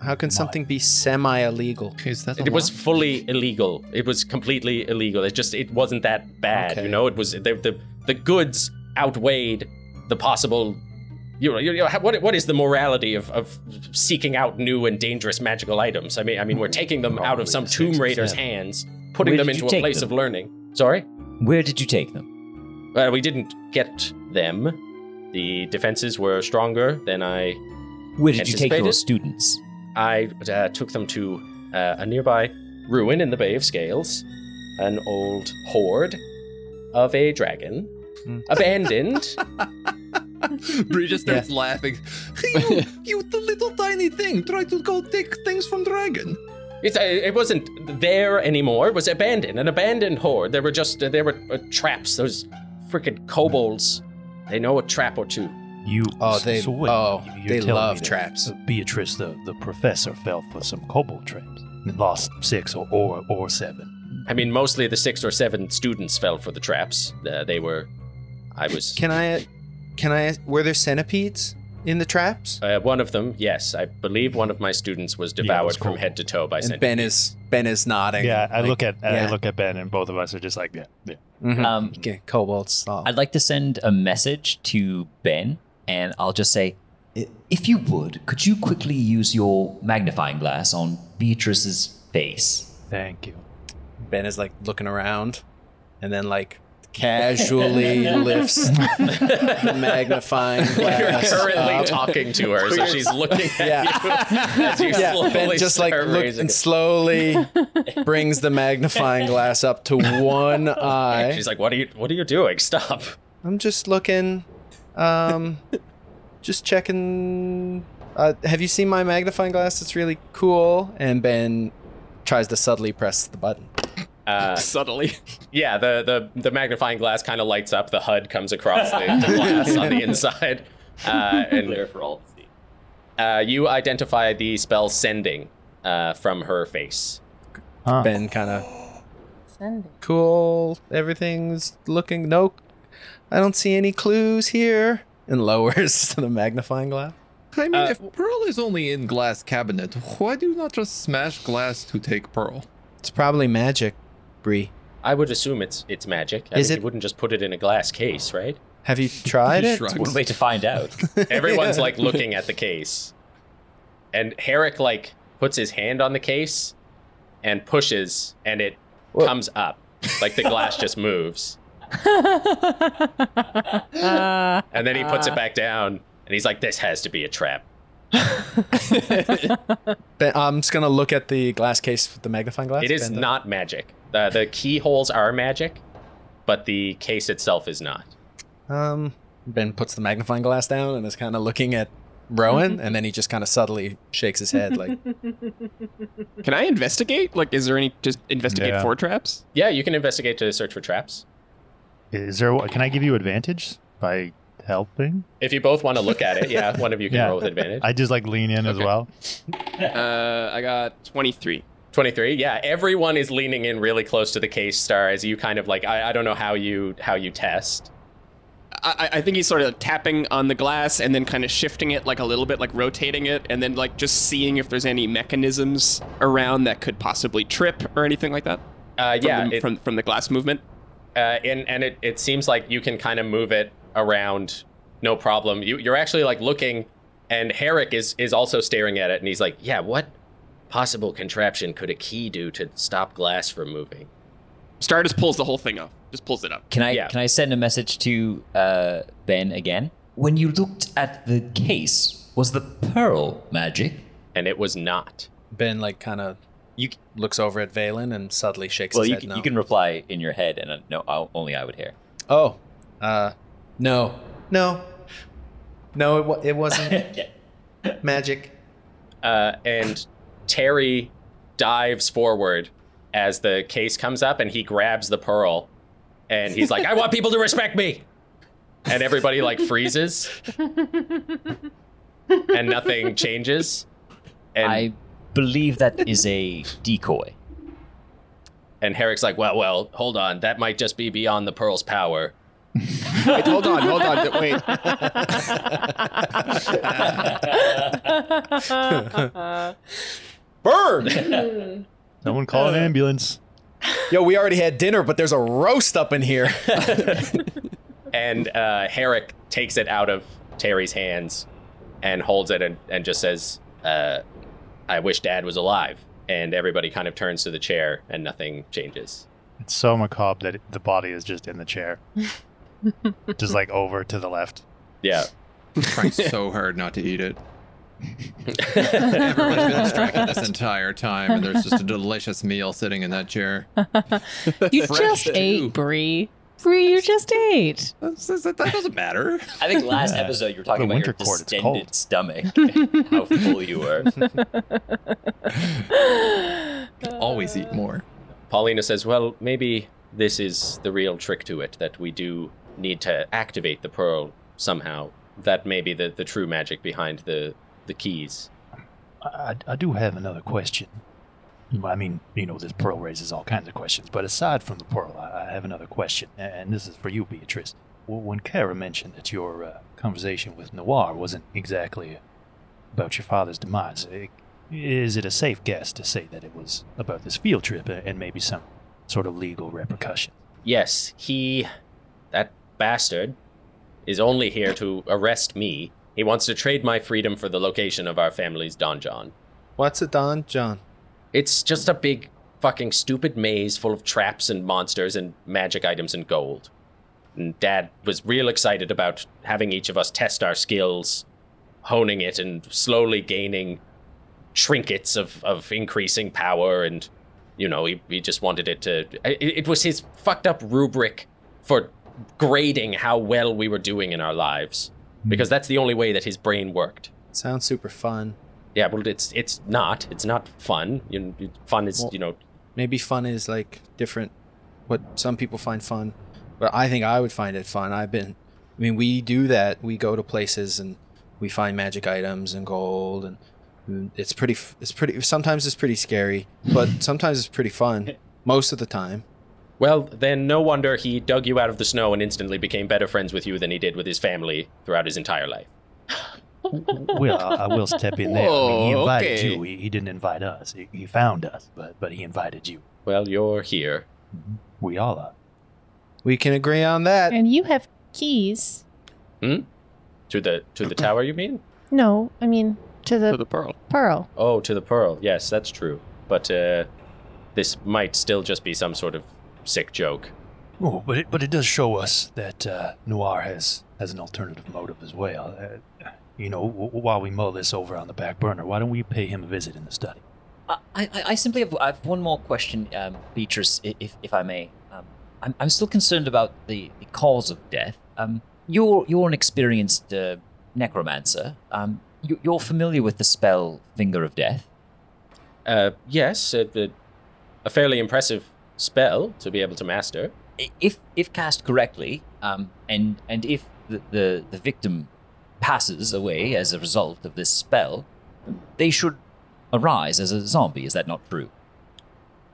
Speaker 5: How can something be semi-illegal?
Speaker 7: Is that
Speaker 4: It was fully illegal. It was completely illegal. It just it wasn't that bad,
Speaker 5: Okay.
Speaker 4: you know. It was the the, the goods outweighed the possible. You know, you know what what is the morality of, of seeking out new and dangerous magical items? I mean, I mean, we're mm-hmm. taking them out of some Tomb Raider's hands, putting
Speaker 3: Where
Speaker 4: them into a place
Speaker 3: them?
Speaker 4: of learning. Sorry,
Speaker 3: Where did you take them?
Speaker 4: well, we didn't get them. The defenses were stronger than I
Speaker 3: Where did you take your
Speaker 4: Anticipated?
Speaker 3: students?
Speaker 4: I uh, took them to uh, a nearby ruin in the Bay of Scales, an old hoard of a dragon,
Speaker 5: Hmm.
Speaker 4: abandoned.
Speaker 7: Bree just starts laughing. you, you, the little tiny thing, try to go take things from dragon.
Speaker 4: It's, uh, it wasn't there anymore. It was abandoned, an abandoned hoard. There were just uh, there were uh, traps. Those freaking kobolds. They know a trap or two.
Speaker 1: You.
Speaker 5: Oh, they-
Speaker 1: so wait,
Speaker 5: oh, they love traps.
Speaker 1: Beatrice, the, the professor, fell for some kobold traps. and Lost six or, or or seven.
Speaker 4: I mean, mostly the six or seven students fell for the traps. Uh, they were. I was.
Speaker 5: Can I? Can I? Were there centipedes in the traps?
Speaker 4: Uh, one of them, yes, I believe one of my students was
Speaker 1: Yeah,
Speaker 4: devoured
Speaker 1: was
Speaker 4: from
Speaker 1: cool.
Speaker 4: head to toe by
Speaker 5: And
Speaker 4: centipedes.
Speaker 5: Ben is Ben is nodding.
Speaker 1: Yeah, I
Speaker 5: like,
Speaker 1: look at I look at Ben, and both of us are just like, yeah, yeah.
Speaker 5: Mhm.
Speaker 3: Um,
Speaker 5: Okay, kobolds. Oh.
Speaker 3: I'd like to send a message to Ben, and I'll just say, if you would, could you quickly use your magnifying glass on Beatrice's face?
Speaker 1: Thank you.
Speaker 5: Ben is like looking around, and then like casually lifts the magnifying glass.
Speaker 4: You're
Speaker 5: glass.
Speaker 4: currently
Speaker 5: up.
Speaker 4: talking to her, so she's looking at
Speaker 5: Yeah.
Speaker 4: you as you
Speaker 5: Yeah,
Speaker 4: slowly
Speaker 5: Ben just like
Speaker 4: start
Speaker 5: look and slowly brings the magnifying glass up to one eye.
Speaker 4: She's like, "What are you? What are you doing? Stop!"
Speaker 5: I'm just looking, um, just checking. Uh, have you seen my magnifying glass? It's really cool. And Ben tries to subtly press the button.
Speaker 4: Uh,
Speaker 6: Subtly.
Speaker 4: yeah, the the the magnifying glass kind of lights up. The HUD comes across the, the glass on the inside, uh, and
Speaker 3: Clear for all to see.
Speaker 4: uh, you identify the spell sending uh, from her face.
Speaker 1: Huh.
Speaker 5: Ben kind of
Speaker 10: Sending.
Speaker 5: cool. Everything's looking no. I don't see any clues here. And lowers to the magnifying glass.
Speaker 7: I mean,
Speaker 4: Uh,
Speaker 7: if Pearl is only in glass cabinet, why do you not just smash glass to take Pearl?
Speaker 5: It's probably magic, Bree.
Speaker 4: I would assume it's it's magic. I
Speaker 5: Is
Speaker 4: mean,
Speaker 5: it-
Speaker 4: You wouldn't just put it in a glass case, right?
Speaker 5: Have you tried it?
Speaker 7: shrugs.
Speaker 3: One way to find out.
Speaker 4: Everyone's like looking at the case, and Herrick like puts his hand on the case and pushes, and it
Speaker 5: Whoa.
Speaker 4: comes up. Like the glass just moves,
Speaker 10: Uh,
Speaker 4: and then he puts it back down, and he's like, "This has to be a trap."
Speaker 5: Ben, I'm just gonna look at the glass case with the magnifying glass.
Speaker 4: It is
Speaker 5: Ben, the-
Speaker 4: not magic. The the keyholes are magic, but the case itself is not.
Speaker 5: Um, Ben puts the magnifying glass down and is kind of looking at Rowan, and then he just kind of subtly shakes his head, like,
Speaker 6: Can I investigate? Like, is there any just investigate
Speaker 1: Yeah.
Speaker 6: for traps?
Speaker 4: Yeah, you can investigate to search for traps.
Speaker 1: Is there? Can I give you advantage by helping?
Speaker 4: If you both want to look at it, yeah, one of you can
Speaker 1: Yeah.
Speaker 4: roll with advantage.
Speaker 1: I just like lean in as
Speaker 4: Okay.
Speaker 1: well.
Speaker 6: Uh, I got 23.
Speaker 4: 23 yeah everyone is leaning in really close to the case star as you kind of like i, I don't know how you how you test
Speaker 6: I, I think he's sort of tapping on the glass and then kind of shifting it like a little bit, like rotating it, and then like just seeing if there's any mechanisms around that could possibly trip or anything like that.
Speaker 4: uh,
Speaker 6: From
Speaker 4: yeah
Speaker 6: the,
Speaker 4: it,
Speaker 6: from from the glass movement.
Speaker 4: uh, and and it, it seems like you can kind of move it around no problem you, you're actually like looking and herrick is is also staring at it and he's like yeah what possible contraption could a key do to stop glass from moving
Speaker 6: Star just pulls the whole thing up. Just pulls it up.
Speaker 3: Can I
Speaker 4: Yeah.
Speaker 3: can I send a message to uh, Ben again? When you looked at the case, was the pearl magic?
Speaker 4: and it was not
Speaker 5: Ben, like, kind of
Speaker 3: You
Speaker 5: looks over at Valen and subtly shakes
Speaker 3: well,
Speaker 5: his
Speaker 3: you
Speaker 5: head.
Speaker 3: can,
Speaker 5: no.
Speaker 3: you can reply in your head, and uh, no, I'll, only I would hear.
Speaker 5: Oh, uh, no, no, no. It, wa- it wasn't magic.
Speaker 4: uh, and terry dives forward as the case comes up and he grabs the pearl and he's like i want people to respect me. And everybody like freezes. And nothing changes. And
Speaker 3: I believe that is a decoy.
Speaker 4: and herrick's like well well hold on. That might just be beyond the pearl's power.
Speaker 6: Wait, hold on, hold on, wait.
Speaker 5: Burn!
Speaker 1: Someone call an ambulance.
Speaker 5: Yo, we already had dinner, but there's a roast up in here.
Speaker 4: and uh, Herrick takes it out of Terry's hands and holds it and, and just says, uh, I wish Dad was alive. And everybody kind of turns to the chair and nothing changes.
Speaker 1: It's so macabre that the body is just in the chair, just like over to the left.
Speaker 4: Yeah.
Speaker 7: Trying so hard not to eat it. Everyone's been distracted this entire time, and there's just a delicious meal sitting in that chair.
Speaker 10: You
Speaker 7: Fresh,
Speaker 10: just
Speaker 7: too.
Speaker 10: ate, Bree. Bree, you just ate.
Speaker 7: That doesn't matter.
Speaker 3: I think last
Speaker 1: Yeah.
Speaker 3: episode you were talking about your
Speaker 1: winter court,
Speaker 3: distended stomach, how full you were.
Speaker 7: Always eat more.
Speaker 4: Paulina says, Well, maybe this is the real trick to it, that we do need to activate the pearl somehow. That may be the, the true magic behind the, the keys.
Speaker 1: I, I- do have another question. I mean, you know, this pearl raises all kinds of questions, but aside from the pearl, I, I have another question, and this is for you, Beatrice. When Kara mentioned that your uh, conversation with Noir wasn't exactly about your father's demise, i- is it a safe guess to say that it was about this field trip and maybe some sort of legal repercussion?
Speaker 4: Yes, he, that bastard, is only here to arrest me. He wants to trade my freedom for the location of our family's donjon.
Speaker 5: What's a donjon?
Speaker 4: It's just a big fucking stupid maze full of traps and monsters and magic items and gold. And Dad was real excited about having each of us test our skills, honing it and slowly gaining trinkets of, of increasing power. And, you know, he, he just wanted it to. It, it was his fucked up rubric for grading how well we were doing in our lives. Because that's the only way that his brain worked.
Speaker 5: Sounds super fun.
Speaker 4: Yeah, well, it's it's not. It's not fun. You know, fun is
Speaker 5: Well-
Speaker 4: you know
Speaker 5: Maybe fun is like different, what some people find fun, but I think I would find it fun. I've been, I mean, we do that. We go to places and we find magic items and gold, and it's pretty. It's pretty. Sometimes it's pretty scary, but sometimes it's pretty fun. Most of the time.
Speaker 4: Well, then no wonder he dug you out of the snow and instantly became better friends with you than he did with his family throughout his entire life.
Speaker 1: well, I, I will step in there. I mean, he invited
Speaker 6: okay.
Speaker 1: you. He, he didn't invite us. He, he found us, but but he invited you.
Speaker 4: Well, you're here.
Speaker 1: We all are.
Speaker 5: We can agree on that.
Speaker 11: And you have keys. Hmm.
Speaker 4: To the to the tower, you mean?
Speaker 11: No, I mean to the,
Speaker 6: To the pearl.
Speaker 11: pearl.
Speaker 4: Oh, to the pearl. Yes, that's true. But uh, this might still just be some sort of sick joke.
Speaker 1: Oh, but it but it does show us that uh, Noir has has an alternative motive as well. Uh, you know, w- while we mull this over on the back burner, why don't we pay him a visit in the study?
Speaker 3: I, I, I simply have, I have one more question, um, Beatrice, if, if I may. Um, I'm, I'm still concerned about the, the cause of death. Um, you're, you're an experienced uh, necromancer. Um, you, you're familiar with the spell Finger of Death.
Speaker 4: Uh, yes, uh, uh, a fairly impressive spell to be able to master.
Speaker 3: If, if cast correctly, um, and, and if the, the, the victim passes away as a result of this spell, they should arise as a zombie. Is that not true?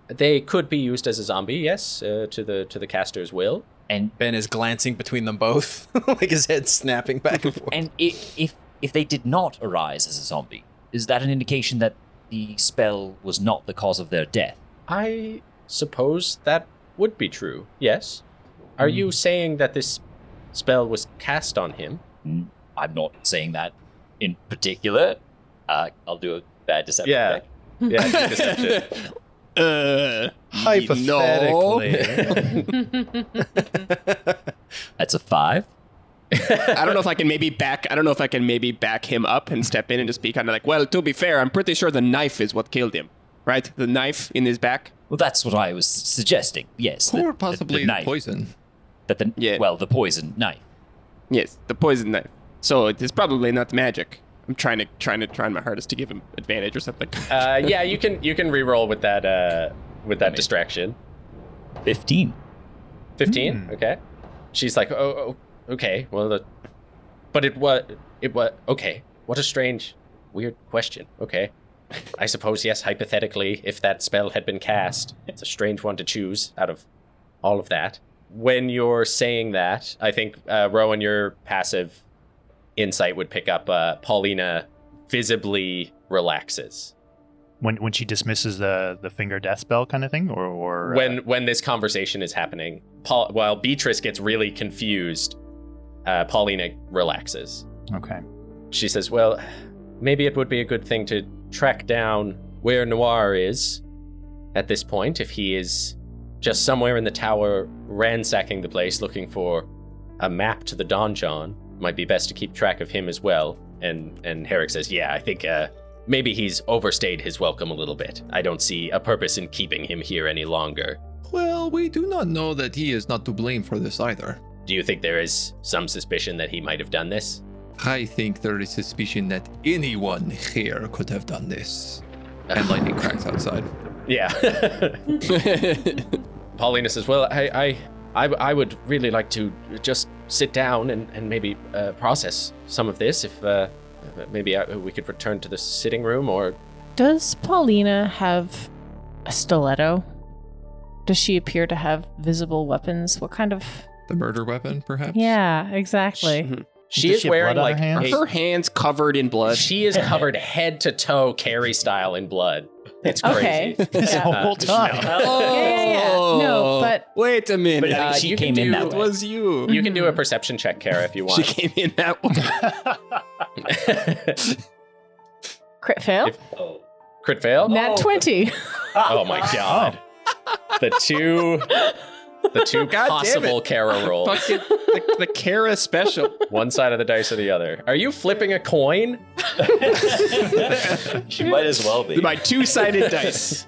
Speaker 4: They could be used as a zombie, yes, uh, to the to the caster's will.
Speaker 3: And
Speaker 5: Ben is glancing between them both, like his head snapping back and forth.
Speaker 3: And if, if if they did not arise as a zombie, is that an indication that the spell was not the cause of their death?
Speaker 4: I suppose that would be true. Yes. Are you saying that this spell was cast on him?
Speaker 3: Mm, I'm not saying that in particular. Uh, I'll do a bad deception
Speaker 4: Yeah.
Speaker 3: check.
Speaker 4: Yeah, deception.
Speaker 6: Uh,
Speaker 5: Hypothetically.
Speaker 3: That's a five.
Speaker 6: I don't know if I can maybe back. I don't know if I can maybe back him up and step in and just be kind of like, well, to be fair, I'm pretty sure the knife is what killed him, right? The knife in his back.
Speaker 3: Well, that's what I was suggesting. Yes,
Speaker 7: Or
Speaker 3: the-
Speaker 7: possibly
Speaker 3: the, knife.
Speaker 7: poison.
Speaker 3: That the
Speaker 6: Yeah.
Speaker 3: well, the poison knife.
Speaker 6: Yes, the poison knife. So it is probably not magic. I'm trying to trying to try my hardest to give him advantage or something.
Speaker 4: Uh, yeah, you can you can re-roll with that uh, with that distraction.
Speaker 3: Fifteen.
Speaker 4: Fifteen. Okay. She's like, oh, oh okay. Well, the, but it was it was okay. What a strange, weird question. Okay. I suppose yes. Hypothetically, if that spell had been cast, it's a strange one to choose out of all of that. when you're saying that, I think uh, Rowan, your passive insight would pick up. Uh, Paulina visibly relaxes
Speaker 1: When when she dismisses the the finger death spell kind of thing, or or uh,
Speaker 4: when when this conversation is happening. Paul, while Beatrice gets really confused, uh, Paulina relaxes.
Speaker 1: okay.
Speaker 4: She says, "Well, maybe it would be a good thing to track down where Noir is at this point. If he is just somewhere in the tower, ransacking the place, looking for a map to the donjon, might be best to keep track of him as well." And and Herrick says, "Yeah, I think uh, maybe he's overstayed his welcome a little bit. I don't see a purpose in keeping him here any longer."
Speaker 7: Well, we do not know that he is not to blame for this either.
Speaker 4: Do you think there is some suspicion that he might have done this?
Speaker 7: I think there is suspicion that anyone here could have done this. And lightning cracks outside.
Speaker 4: Yeah. Paulina says, "Well, I, I, I, I would really like to just sit down and, and maybe uh, process some of this. If uh, maybe uh, we could return to the sitting room, or
Speaker 10: Does Paulina have a stiletto? Does she appear to have visible weapons? What kind of.
Speaker 7: The murder weapon, perhaps?
Speaker 10: Yeah, exactly.
Speaker 4: She
Speaker 1: Does
Speaker 4: is
Speaker 1: she
Speaker 4: wearing like
Speaker 1: her hands?
Speaker 6: Her hands covered in blood.
Speaker 4: she is covered head to toe, Carrie style in blood. It's
Speaker 10: Okay.
Speaker 4: crazy.
Speaker 1: This
Speaker 10: Yeah.
Speaker 1: whole time.
Speaker 6: Oh,
Speaker 10: Yeah, yeah, yeah. No, but-
Speaker 6: wait a minute.
Speaker 3: But
Speaker 4: Uh,
Speaker 3: she
Speaker 4: you can
Speaker 3: came in
Speaker 4: do-
Speaker 3: that
Speaker 6: it
Speaker 3: way.
Speaker 6: was you.
Speaker 4: You can do a perception check, Kara, if you want.
Speaker 6: She came in that way.
Speaker 10: Crit fail?
Speaker 4: If- Crit fail.
Speaker 10: Nat 20.
Speaker 4: Oh my god. The two the two
Speaker 6: God
Speaker 4: possible
Speaker 6: it.
Speaker 4: Kara rolls.
Speaker 6: Fucking the, the Kara special.
Speaker 4: One side of the dice or the other. Are you flipping a coin?
Speaker 3: she might as well be.
Speaker 6: My two-sided dice.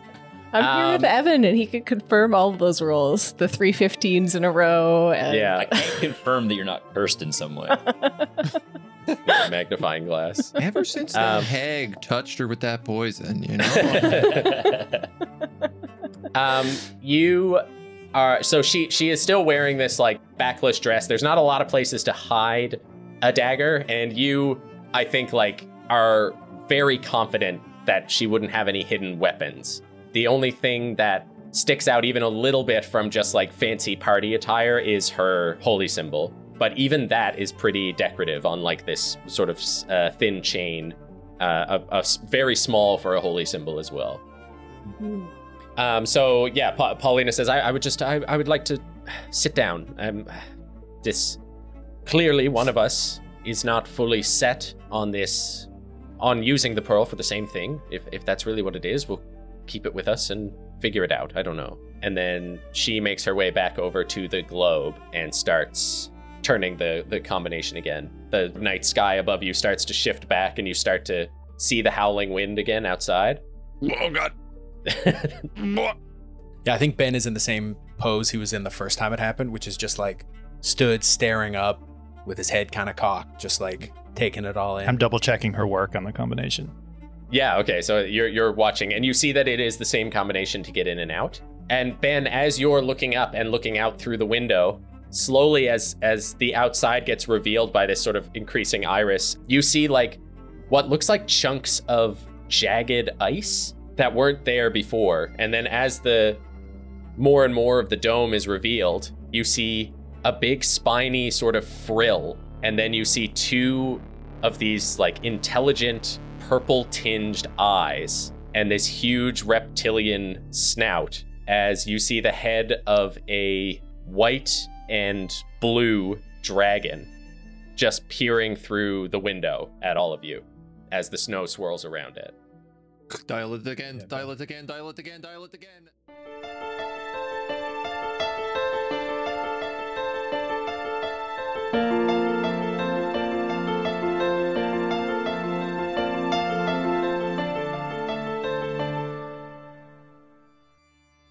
Speaker 10: I'm here with
Speaker 4: Um,
Speaker 10: Evan, and he could confirm all of those rolls the three 15s in a row. And
Speaker 3: I can't confirm that you're not cursed in some way.
Speaker 4: Magnifying glass.
Speaker 7: Ever since the
Speaker 4: Um,
Speaker 7: hag touched her with that poison, you know?
Speaker 4: um, you so she she is still wearing this like backless dress. There's not a lot of places to hide a dagger, and you, I think, like are very confident that she wouldn't have any hidden weapons. The only thing that sticks out even a little bit from just like fancy party attire is her holy symbol. But even that is pretty decorative on like this sort of uh, thin chain, uh, a, a very small for a holy symbol as well. Um, so yeah, pa- Paulina says, I, I would just, I, I would like to sit down. Um, this clearly one of us is not fully set on this, on using the pearl for the same thing. If if that's really what it is, we'll keep it with us and figure it out. I don't know. And then she makes her way back over to the globe and starts turning the the combination again. The night sky above you starts to shift back, and you start to see the howling wind again outside.
Speaker 7: oh, God.
Speaker 5: Yeah, I think Ben is in the same pose he was in the first time it happened, which is just like stood staring up with his head kind of cocked, just like taking it all in.
Speaker 1: I'm double checking her work on the combination.
Speaker 4: Yeah, okay. So you're you're watching and you see that it is the same combination to get in and out. And Ben, as you're looking up and looking out through the window, slowly as as the outside gets revealed by this sort of increasing iris, you see like what looks like chunks of jagged ice that weren't there before. And then as the more and more of the dome is revealed, you see a big spiny sort of frill, and then you see two of these like intelligent purple tinged eyes and this huge reptilian snout as you see the head of a white and blue dragon just peering through the window at all of you as the snow swirls around it.
Speaker 7: Dial it again, dial it again, dial it again, dial it again.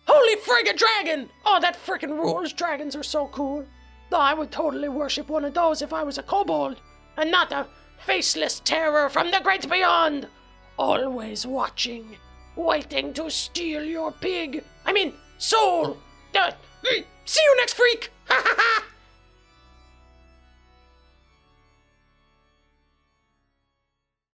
Speaker 2: Holy friggin' dragon! Oh, that frickin' rules. Dragons are so cool. Though I would totally worship one of those if I was a kobold, and not a faceless terror from the great beyond. Always watching, waiting to steal your pig. I mean, soul. Uh, mm, see you next freak.